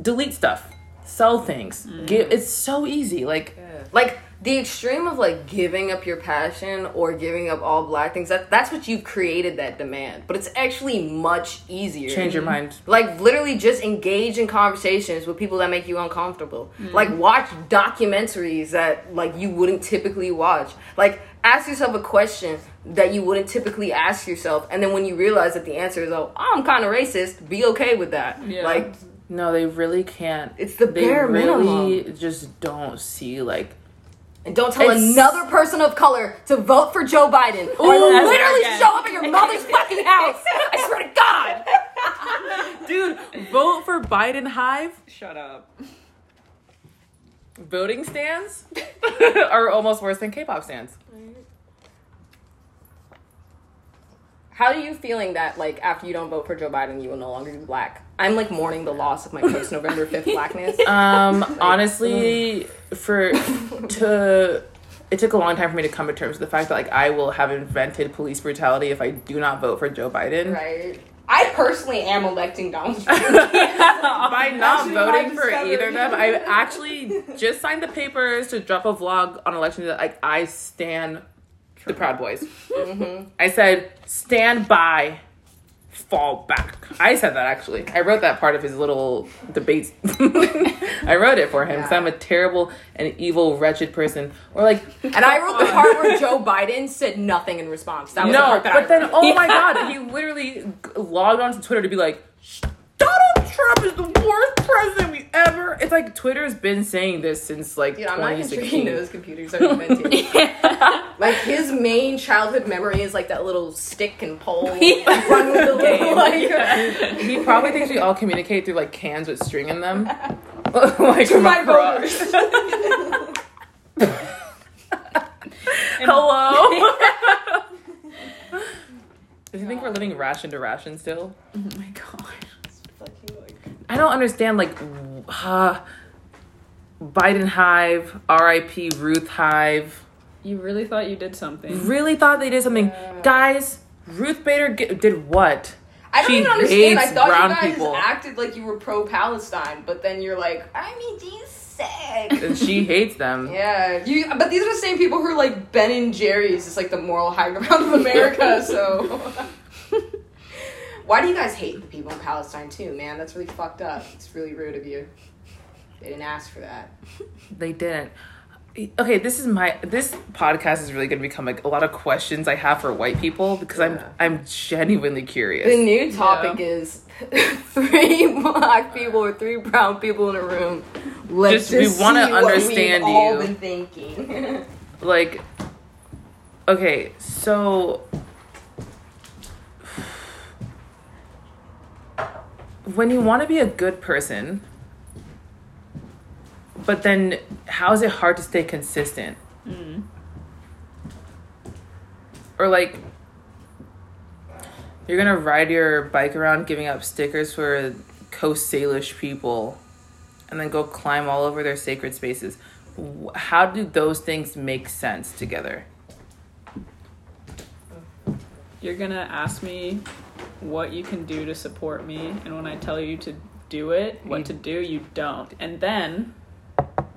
delete stuff, sell things. Give mm. it's so easy. Like like the extreme of like giving up your passion or giving up all black things that that's what you've created that demand but it's actually much easier change your mind. like literally just engage in conversations with people that make you uncomfortable mm-hmm. like watch documentaries that like you wouldn't typically watch like ask yourself a question that you wouldn't typically ask yourself and then when you realize that the answer is oh i'm kind of racist be okay with that Yeah. like No, they really can't. It's the they bare really minimum. just don't see like And don't tell It's- another person of color to vote for Joe Biden. Or will Ooh, literally again. show up at your mother's fucking house. I swear to God. dude, vote for Biden Hive. Shut up. Voting stands are almost worse than K-pop stands. How are you feeling that, like, after you don't vote for Joe Biden, you will no longer be black? I'm, like, mourning the loss of my post November 5th blackness. Um, honestly, for to it took a long time for me to come to terms with the fact that like I will have invented police brutality if I do not vote for Joe Biden. right? I personally am electing Donald Trump. By not Actually, voting for either of them, I actually just signed the papers to drop a vlog on election day that like I stand the Proud Boys. Mm-hmm. I said stand by fall back. I said that actually. I wrote that part of his little debates. I wrote it for him because Yeah. I'm a terrible and evil, wretched person. Or like, And I wrote the part where Joe Biden said nothing in response. That was the no, part that but I then oh my god, he literally logged onto Twitter to be like, Trump is the worst president we ever. It's like Twitter's been saying this since like Dude, I'm not even sure he 2016. knows computers are invented. like his main childhood memory is like that little stick and pole, run with the little like. He probably thinks we all communicate through like cans with string in them. like from my voters. Hello. Does he think we're living ration to ration still? Oh my god. Fucking, like, I don't understand. Like, uh, Biden Hive, R.I.P. Ruth Hive. You really thought you did something. Really thought they did something, guys. Ruth Bader g- did what? I don't She even understand. I thought you guys people. acted like you were pro Palestine, but then you're like, I mean, she's sick. And she hates them. Yeah, you. But these are the same people who are like Ben and Jerry's. It's like the moral high ground of America. So, why do you guys hate the people in Palestine too, man? That's really fucked up. It's really rude of you. They didn't ask for that. They didn't. Okay, this is my this podcast is really going to become like a lot of questions I have for white people because I'm I'm genuinely curious. The new topic is three black people or three brown people in a room. Let's Just- we wanna see what we- understand We've all been thinking. Like, okay, so when you want to be a good person, but then how is it hard to stay consistent? Mm. Or like, you're gonna ride your bike around giving up stickers for Coast Salish people, and then go climb all over their sacred spaces. How do those things make sense together? You're gonna ask me what you can do to support me, and when I tell you to do it, what to do, you don't. And then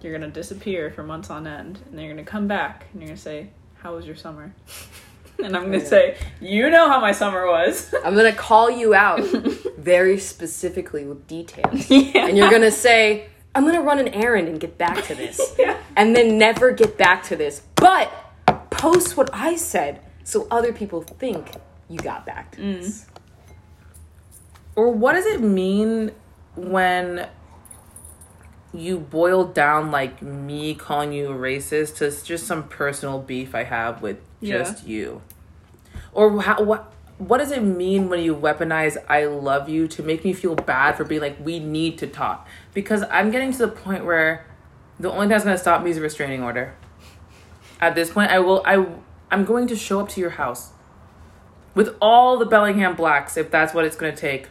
you're gonna disappear for months on end, and then you're gonna come back, and you're gonna say, "How was your summer?" and I'm gonna oh. say, "You know how my summer was." I'm gonna call you out very specifically with details. yeah. And you're gonna say, I'm gonna run an errand and get back to this. Yeah. And then never get back to this. But post what I said so other people think you got back to this. Mm. Or what does it mean when you boil down like me calling you a racist to just some personal beef I have with Yeah. just you? Or how, what what does it mean when you weaponize I love you to make me feel bad for being like we need to talk? Because I'm getting to the point where the only thing that's going to stop me is a restraining order. At this point, I will I I'm going to show up to your house with all the Bellingham blacks if that's what it's going to take.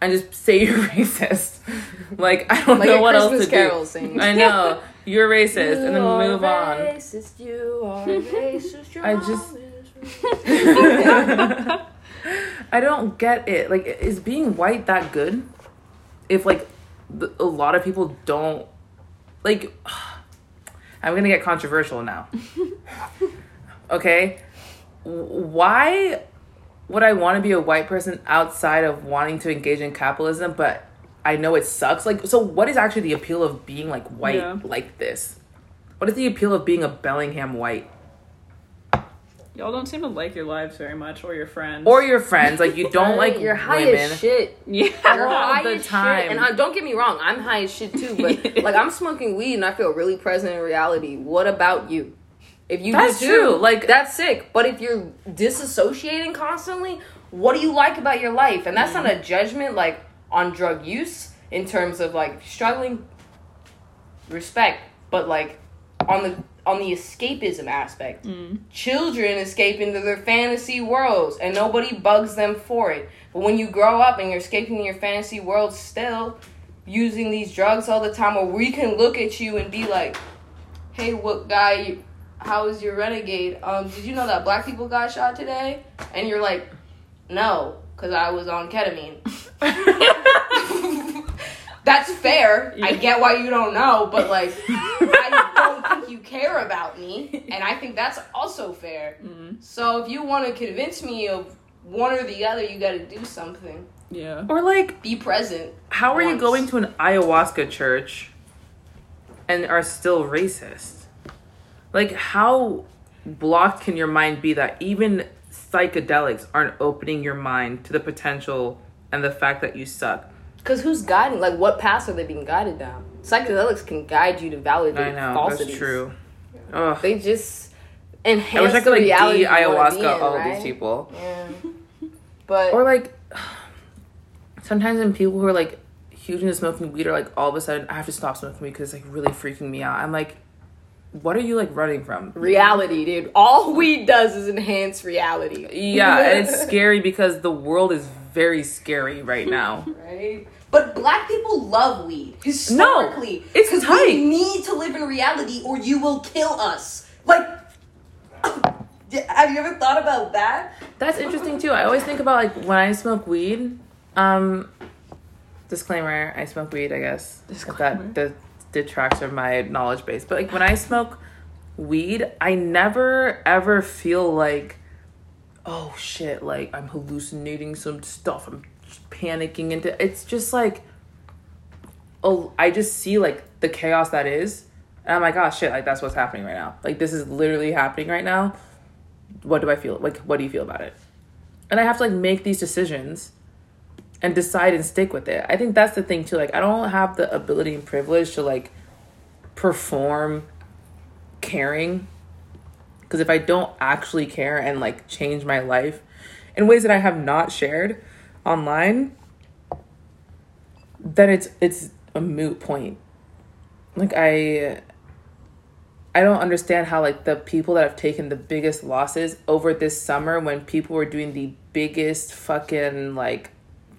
And just say you're racist. Like I don't Like know what Christmas else to Carol do. sing. I know you're racist, and then You move on. Racist, you are racist, you're I just- racist. I don't get it. Like, is being white that good? If like a lot of people don't like, I'm gonna get controversial now. okay, why would I want to be a white person outside of wanting to engage in capitalism? But I know it sucks. Like, so what is actually the appeal of being like white Yeah. like this? What is the appeal of being a Bellingham white? Y'all don't seem to like your lives very much, or your friends, Or your friends, like you don't like you're high women. as shit. yeah. You're all high the as time. Shit. And I, don't get me wrong, I'm high as shit too. But like I'm smoking weed and I feel really present in reality. What about you? If you That's do true, like- that's sick. But if you're disassociating constantly, what do you like about your life? And that's not a judgment like on drug use in terms of like struggling respect, but like on the on the escapism aspect. Mm. Children escape into their fantasy worlds and nobody bugs them for it. But when you grow up and you're escaping your fantasy world still using these drugs all the time where we can look at you and be like, Hey, what guy how is your renegade? Um, did you know that black people got shot today? And you're like, No, because I was on ketamine. That's fair. I get why you don't know, but like, I don't think you care about me, and I think that's also fair. So if you want to convince me of one or the other. You got to do something. Yeah. Or like, Be present. how are you going to an ayahuasca church and are still racist? Like, how blocked can your mind be that even psychedelics aren't opening your mind to the potential and the fact that you suck? Because who's guiding? Like, what paths are they being guided down? Psychedelics can guide you to validate I know falsities. that's true. Ugh. They just enhance I wish I the could like reality de you wanna ayahuasca in, all of right? these people. Yeah. But Or like sometimes when people who are like huge into smoking weed are like all of a sudden I have to stop smoking weed because it's like really freaking me out. I'm like, what are you like running from? reality, dude. All weed does is enhance reality. Yeah, and it's scary because the world is very scary right now. right. But black people love weed historically. it's 'cause tight. We need to live in reality, or you will kill us. Like, have you ever thought about that? That's interesting too. I always think about like when I smoke weed. Um, disclaimer: I smoke weed. I guess Disclaimer. that that detracts from my knowledge base. But like when I smoke weed, I never ever feel like, oh shit, like I'm hallucinating some stuff. I'm panicking into. It's just like, oh, I just see like the chaos that is, and I'm like, oh shit, like that's what's happening right now. Like this is literally happening right now what do I feel like what do you feel about it? And I have to like make these decisions and decide and stick with it. I think that's the thing too. Like I don't have the ability and privilege to like perform caring because if I don't actually care and like change my life in ways that I have not shared online, then it's it's a moot point. Like I I don't understand how like the people that have taken the biggest losses over this summer when people were doing the biggest fucking like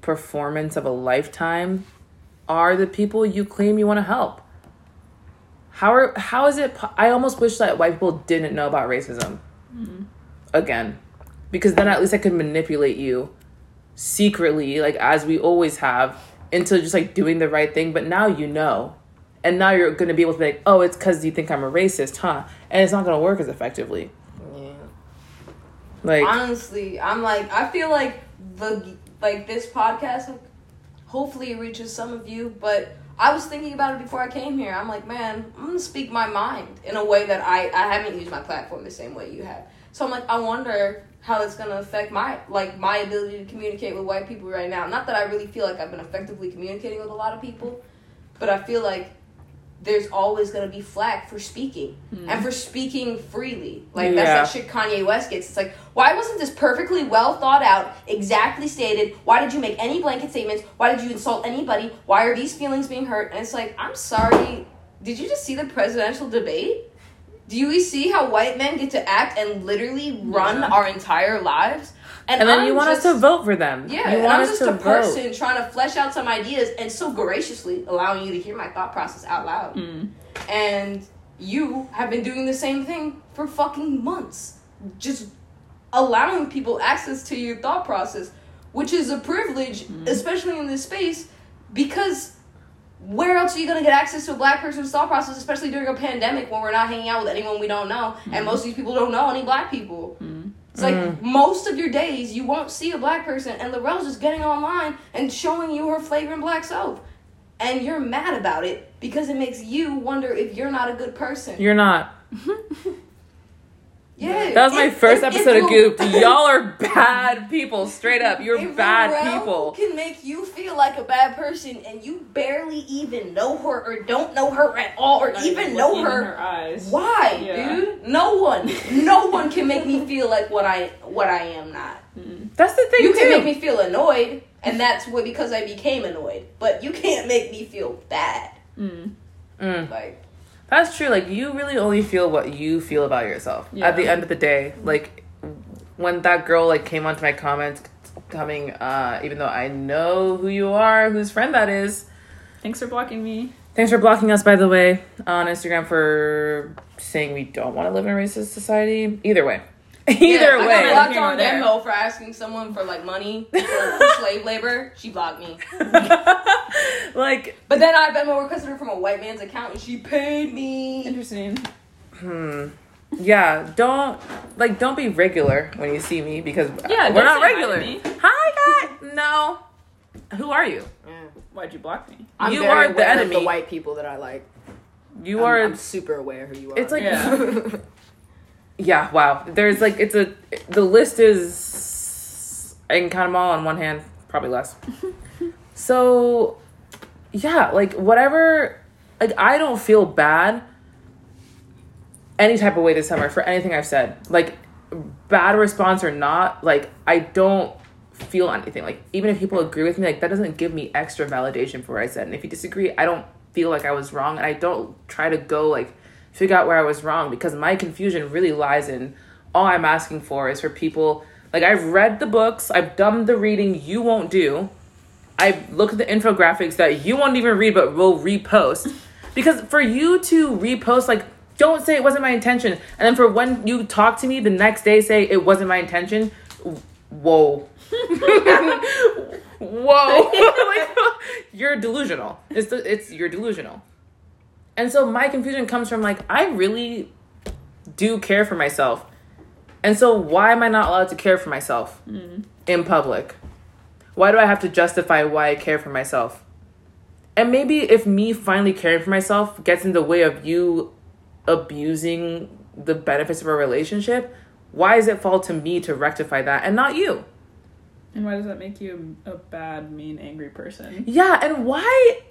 performance of a lifetime are the people you claim you want to help. How are how is it I almost wish that white people didn't know about racism. Mm-hmm. Again, because then at least I could manipulate you secretly like as we always have into just like doing the right thing, but now you know and now you're going to be able to be like, oh, it's because you think I'm a racist, huh? And it's not going to work as effectively. Yeah. Like, Honestly, I'm like, I feel like the like this podcast, hopefully it reaches some of you. But I was thinking about it before I came here. I'm like, man, I'm gonna speak my mind in a way that I I haven't used my platform the same way you have. So I'm like, I wonder how it's gonna affect my like my ability to communicate with white people right now. Not that I really feel like I've been effectively communicating with a lot of people, but I feel like there's always gonna be flack for speaking and hmm. for speaking freely. Like Yeah. that's that shit Kanye West gets. It's like, why wasn't this perfectly well thought out, exactly stated? Why did you make any blanket statements? Why did you insult anybody? Why are these feelings being hurt? And it's like, I'm sorry. Did you just see the presidential debate? Do you see how white men get to act and literally run Yeah. our entire lives? And then I'm you want us to vote for them. yeah, you and want I'm us just to a vote. person trying to flesh out some ideas and so graciously allowing you to hear my thought process out loud. Mm. And you have been doing the same thing for fucking months. Just allowing people access to your thought process, which is a privilege, mm. especially in this space, because where else are you gonna get access to a black person's thought process, especially during a pandemic when we're not hanging out with anyone we don't know, and mm. most of these people don't know any black people. Mm. It's like mm. most of your days you won't see a black person, and Laurel's just getting online and showing you her flagrant black soap, and you're mad about it because it makes you wonder if you're not a good person. You're not. yeah, That was my if- first if- if episode of Goop. Y'all are bad people, straight up. You're bad people. Can make you feel like a bad person, and you barely even know her or don't know her at all, or Not even know looking in her. her eyes. Why, Yeah. dude? No one, no one can make me feel like what I what I am not. That's the thing You too. can make me feel annoyed, and that's what because I became annoyed. But you can't make me feel bad. Mm. Mm. Like That's true. Like you really only feel what you feel about yourself. Yeah. At the end of the day, like when that girl like came onto my comments, coming, uh, even though I know who you are, whose friend that is. Thanks for blocking me. Thanks for blocking us, by the way, on Instagram for saying we don't want to live in a racist society. Either way, either Yeah, I got blocked Here on there. Venmo for asking someone for like money for, for slave labor. She blocked me. like, But then I Venmo requested her from a white man's account, and she paid me. Interesting. hmm. yeah, don't like don't be regular when you see me because Yeah, we're don't not say hi to regular. Hi, guy. No. Who are you? Why'd you block me? I'm You very are the aware of enemy. the white people that I like. You I'm, are. I'm super aware who you are. it's like Yeah. Yeah. Wow. There's like it's a the list is I can count them all on one hand, probably less. so yeah, like whatever. Like I don't feel bad any type of way this summer for anything I've said. Like bad response or not, like I don't feel anything. Like even if people agree with me, like that doesn't give me extra validation for what I said. And if you disagree, I don't feel like I was wrong and I don't try to go like figure out where I was wrong because my confusion really lies in all I'm asking for is for people like I've read the books, I've done the reading you won't do. I've looked at the infographics that you won't even read but will repost. Because for you to repost, like, don't say it wasn't my intention. And then for when you talk to me the next day, say it wasn't my intention. Whoa. Whoa. like, you're delusional. It's, it's, you're delusional. And so my confusion comes from, like, I really do care for myself. And so why am I not allowed to care for myself mm-hmm. in public? Why do I have to justify why I care for myself? And maybe if me finally caring for myself gets in the way of you abusing the benefits of a relationship, why does it fall to me to rectify that and not you? And why does that make you a bad, mean, angry person? Yeah, and why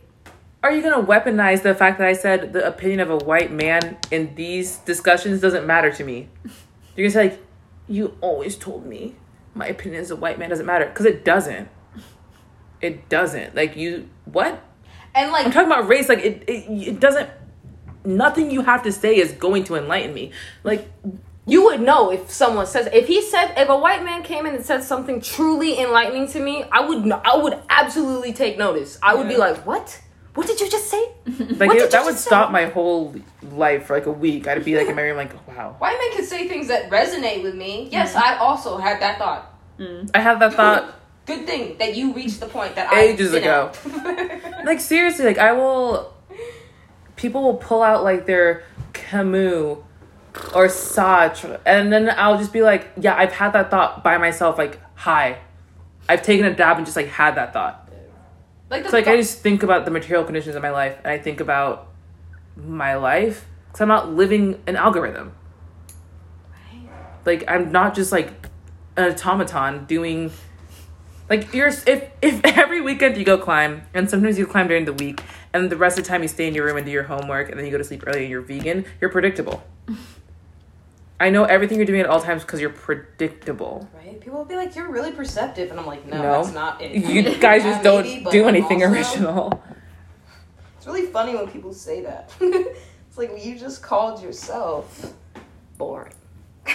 are you gonna weaponize the fact that I said the opinion of a white man in these discussions doesn't matter to me? You're gonna say like, you always told me my opinion as a white man doesn't matter because it doesn't. It doesn't. Like you, what? And like I'm talking about race. Like it, it, it doesn't. Nothing you have to say is going to enlighten me. Like you would know if someone says if he said if a white man came in and said something truly enlightening to me, I would know, I would absolutely take notice. I would be like, "What? What did you just say?" like it, that would just stop say? my whole life for like a week. I'd be like in my room, like, wow. white men can say things that resonate with me. Yes, mm. I also had that thought. Mm. I had that thought. Good thing that you reached the point that I Ages ago. like seriously, like I will. People will pull out like their Camus or Sartre, and then I'll just be like, "Yeah, I've had that thought by myself." Like, hi, I've taken a dab and just like had that thought. Like It's like I just think about the material conditions of my life, and I think about my life because I'm not living an algorithm. Like I'm not just like an automaton doing. Like you're if if every weekend you go climb, and sometimes you climb during the week, and the rest of the time you stay in your room and do your homework, and then you go to sleep early and you're vegan, you're predictable. I know everything you're doing at all times because you're predictable. Right? People will be like, "You're really perceptive," and I'm like, "No, No. that's not it." You guys just don't maybe, do anything also- original. It's really funny when people say that. it's like you just called yourself boring.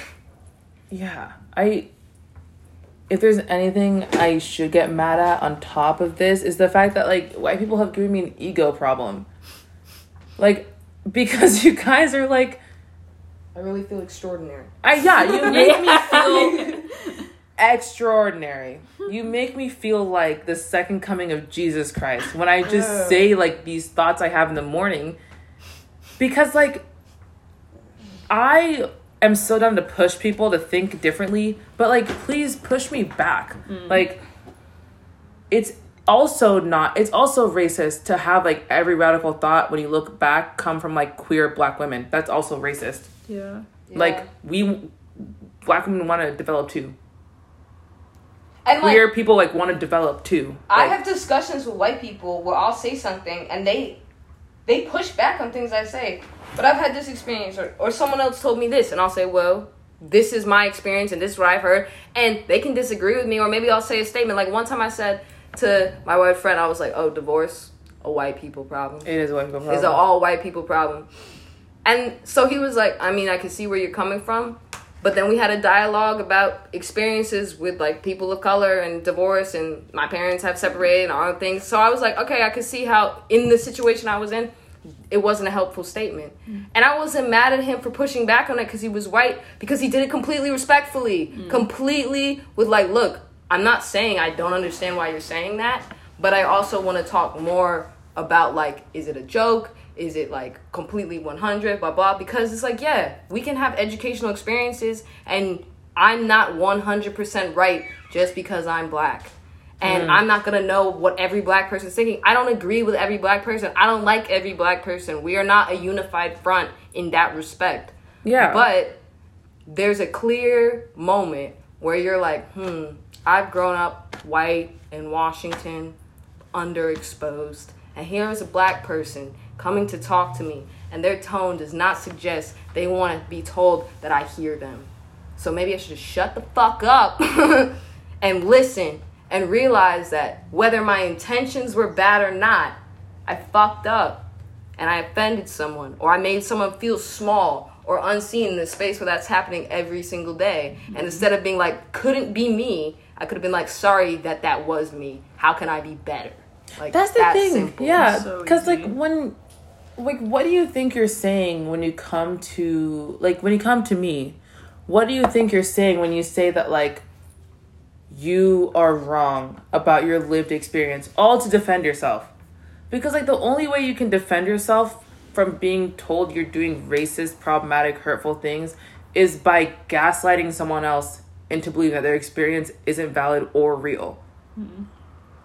Yeah, I. If there's anything I should get mad at on top of this is the fact that like white people have given me an ego problem. Like, because you guys are like, I really feel extraordinary. I yeah, you make me feel extraordinary. You make me feel like the second coming of Jesus Christ when I just oh. say like these thoughts I have in the morning. Because like I am so down to push people to think differently, but like please push me back. Mm. Like it's also not it's also racist to have like every radical thought when you look back come from like queer black women. That's also racist. Yeah. Like we black women want to develop too. and like, Queer people like want to develop too. I Like, have discussions with white people where I'll say something and they they push back on things I say. But I've had this experience, or, or someone else told me this, and I'll say, well, this is my experience, and this is what I've heard, and they can disagree with me, or maybe I'll say a statement. Like one time I said to my white friend, I was like, oh, divorce, a white people problem. it is a white people problem. It's an all white people problem. And so he was like, I mean, I can see where you're coming from. But then we had a dialogue about experiences with like people of color and divorce, and my parents have separated and all the things. So I was like, okay, I can see how in the situation I was in, it wasn't a helpful statement. Mm. And I wasn't mad at him for pushing back on it because he was white, because he did it completely respectfully, mm. completely with like, look, I'm not saying I don't understand why you're saying that, but I also want to talk more about like, is it a joke? Is it like completely 100, blah, blah? Because it's like, yeah, we can have educational experiences and I'm not 100% right just because I'm black. And mm. I'm not gonna know what every black person is thinking. I don't agree with every black person. I don't like every black person. We are not a unified front in that respect. Yeah. But there's a clear moment where you're like, hmm, I've grown up white in Washington, underexposed. And here is a black person coming to talk to me, and their tone does not suggest they want to be told that I hear them. So maybe I should just shut the fuck up and listen and realize that whether my intentions were bad or not, I fucked up and I offended someone or I made someone feel small or unseen in the space where that's happening every single day. And mm-hmm. instead of being like, couldn't be me, I could have been like, sorry that that was me. How can I be better? Like that's the that's thing. Simple. Yeah, because so like when, like, what do you think you're saying when you come to like when you come to me? What do you think you're saying when you say that like you are wrong about your lived experience, all to defend yourself? Because like the only way you can defend yourself from being told you're doing racist, problematic, hurtful things is by gaslighting someone else into believing that their experience isn't valid or real. Mm-hmm.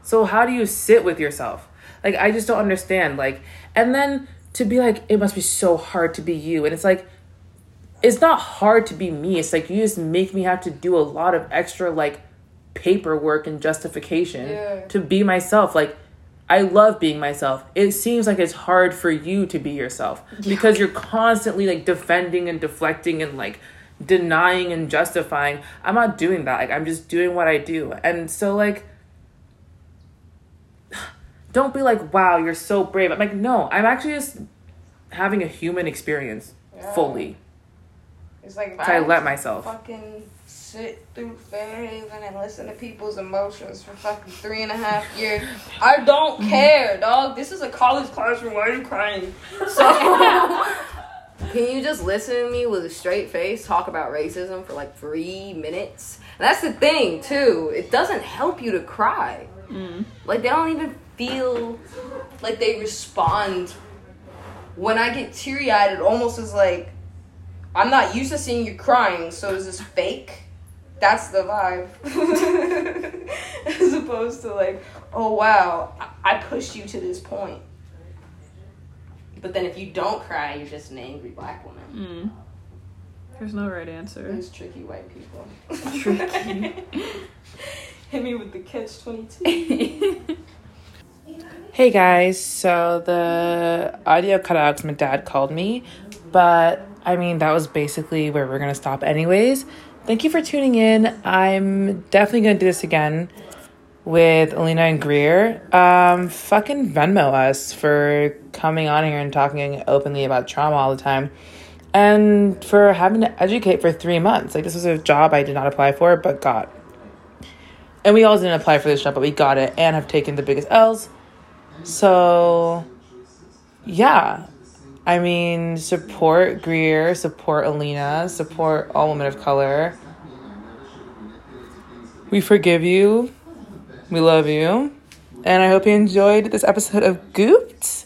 So how do you sit with yourself? Like I just don't understand. Like and then to be like it must be so hard to be you and it's like it's not hard to be me. It's like you just make me have to do a lot of extra like paperwork and justification yeah. to be myself. Like I love being myself. It seems like it's hard for you to be yourself yeah. because you're constantly like defending and deflecting and like denying and justifying. I'm not doing that. Like I'm just doing what I do. And so like don't be like, "Wow, you're so brave." I'm like, "No, I'm actually just having a human experience yeah. fully." It's like I let myself fucking sit through Fairhaven and listen to people's emotions for fucking three and a half years. I don't care, dog. This is a college classroom. Why are you crying? So. Can you just listen to me with a straight face talk about racism for like three minutes? And that's the thing, too. It doesn't help you to cry. Mm. Like, they don't even feel like they respond. When I get teary eyed, it almost is like, I'm not used to seeing you crying, so is this fake? that's the vibe. As opposed to like, oh wow, I pushed you to this point. But then if you don't cry, you're just an angry black woman. Mm. There's no right answer. There's tricky white people. tricky. Hit me with the catch 22. hey guys, so the audio cut out my dad called me, but I mean, that was basically where we're going to stop, anyways thank you for tuning in. I'm definitely going to do this again with Alina and Greer. Um, fucking Venmo us for coming on here and talking openly about trauma all the time. And for having to educate for three months. Like, this was a job I did not apply for, but got. And we all didn't apply for this job, but we got it and have taken the biggest L's. So, yeah. I mean, support Greer, support Alina, support all women of color. We forgive you. We love you. And I hope you enjoyed this episode of Gooped.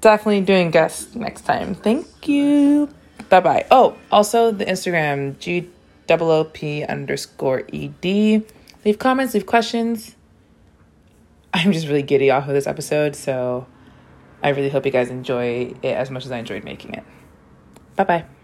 Definitely doing guests next time. Thank you. Bye bye. Oh, also the Instagram, G O P underscore ED. Leave comments, leave questions. I'm just really giddy off of this episode, so I really hope you guys enjoy it as much as I enjoyed making it. Bye bye.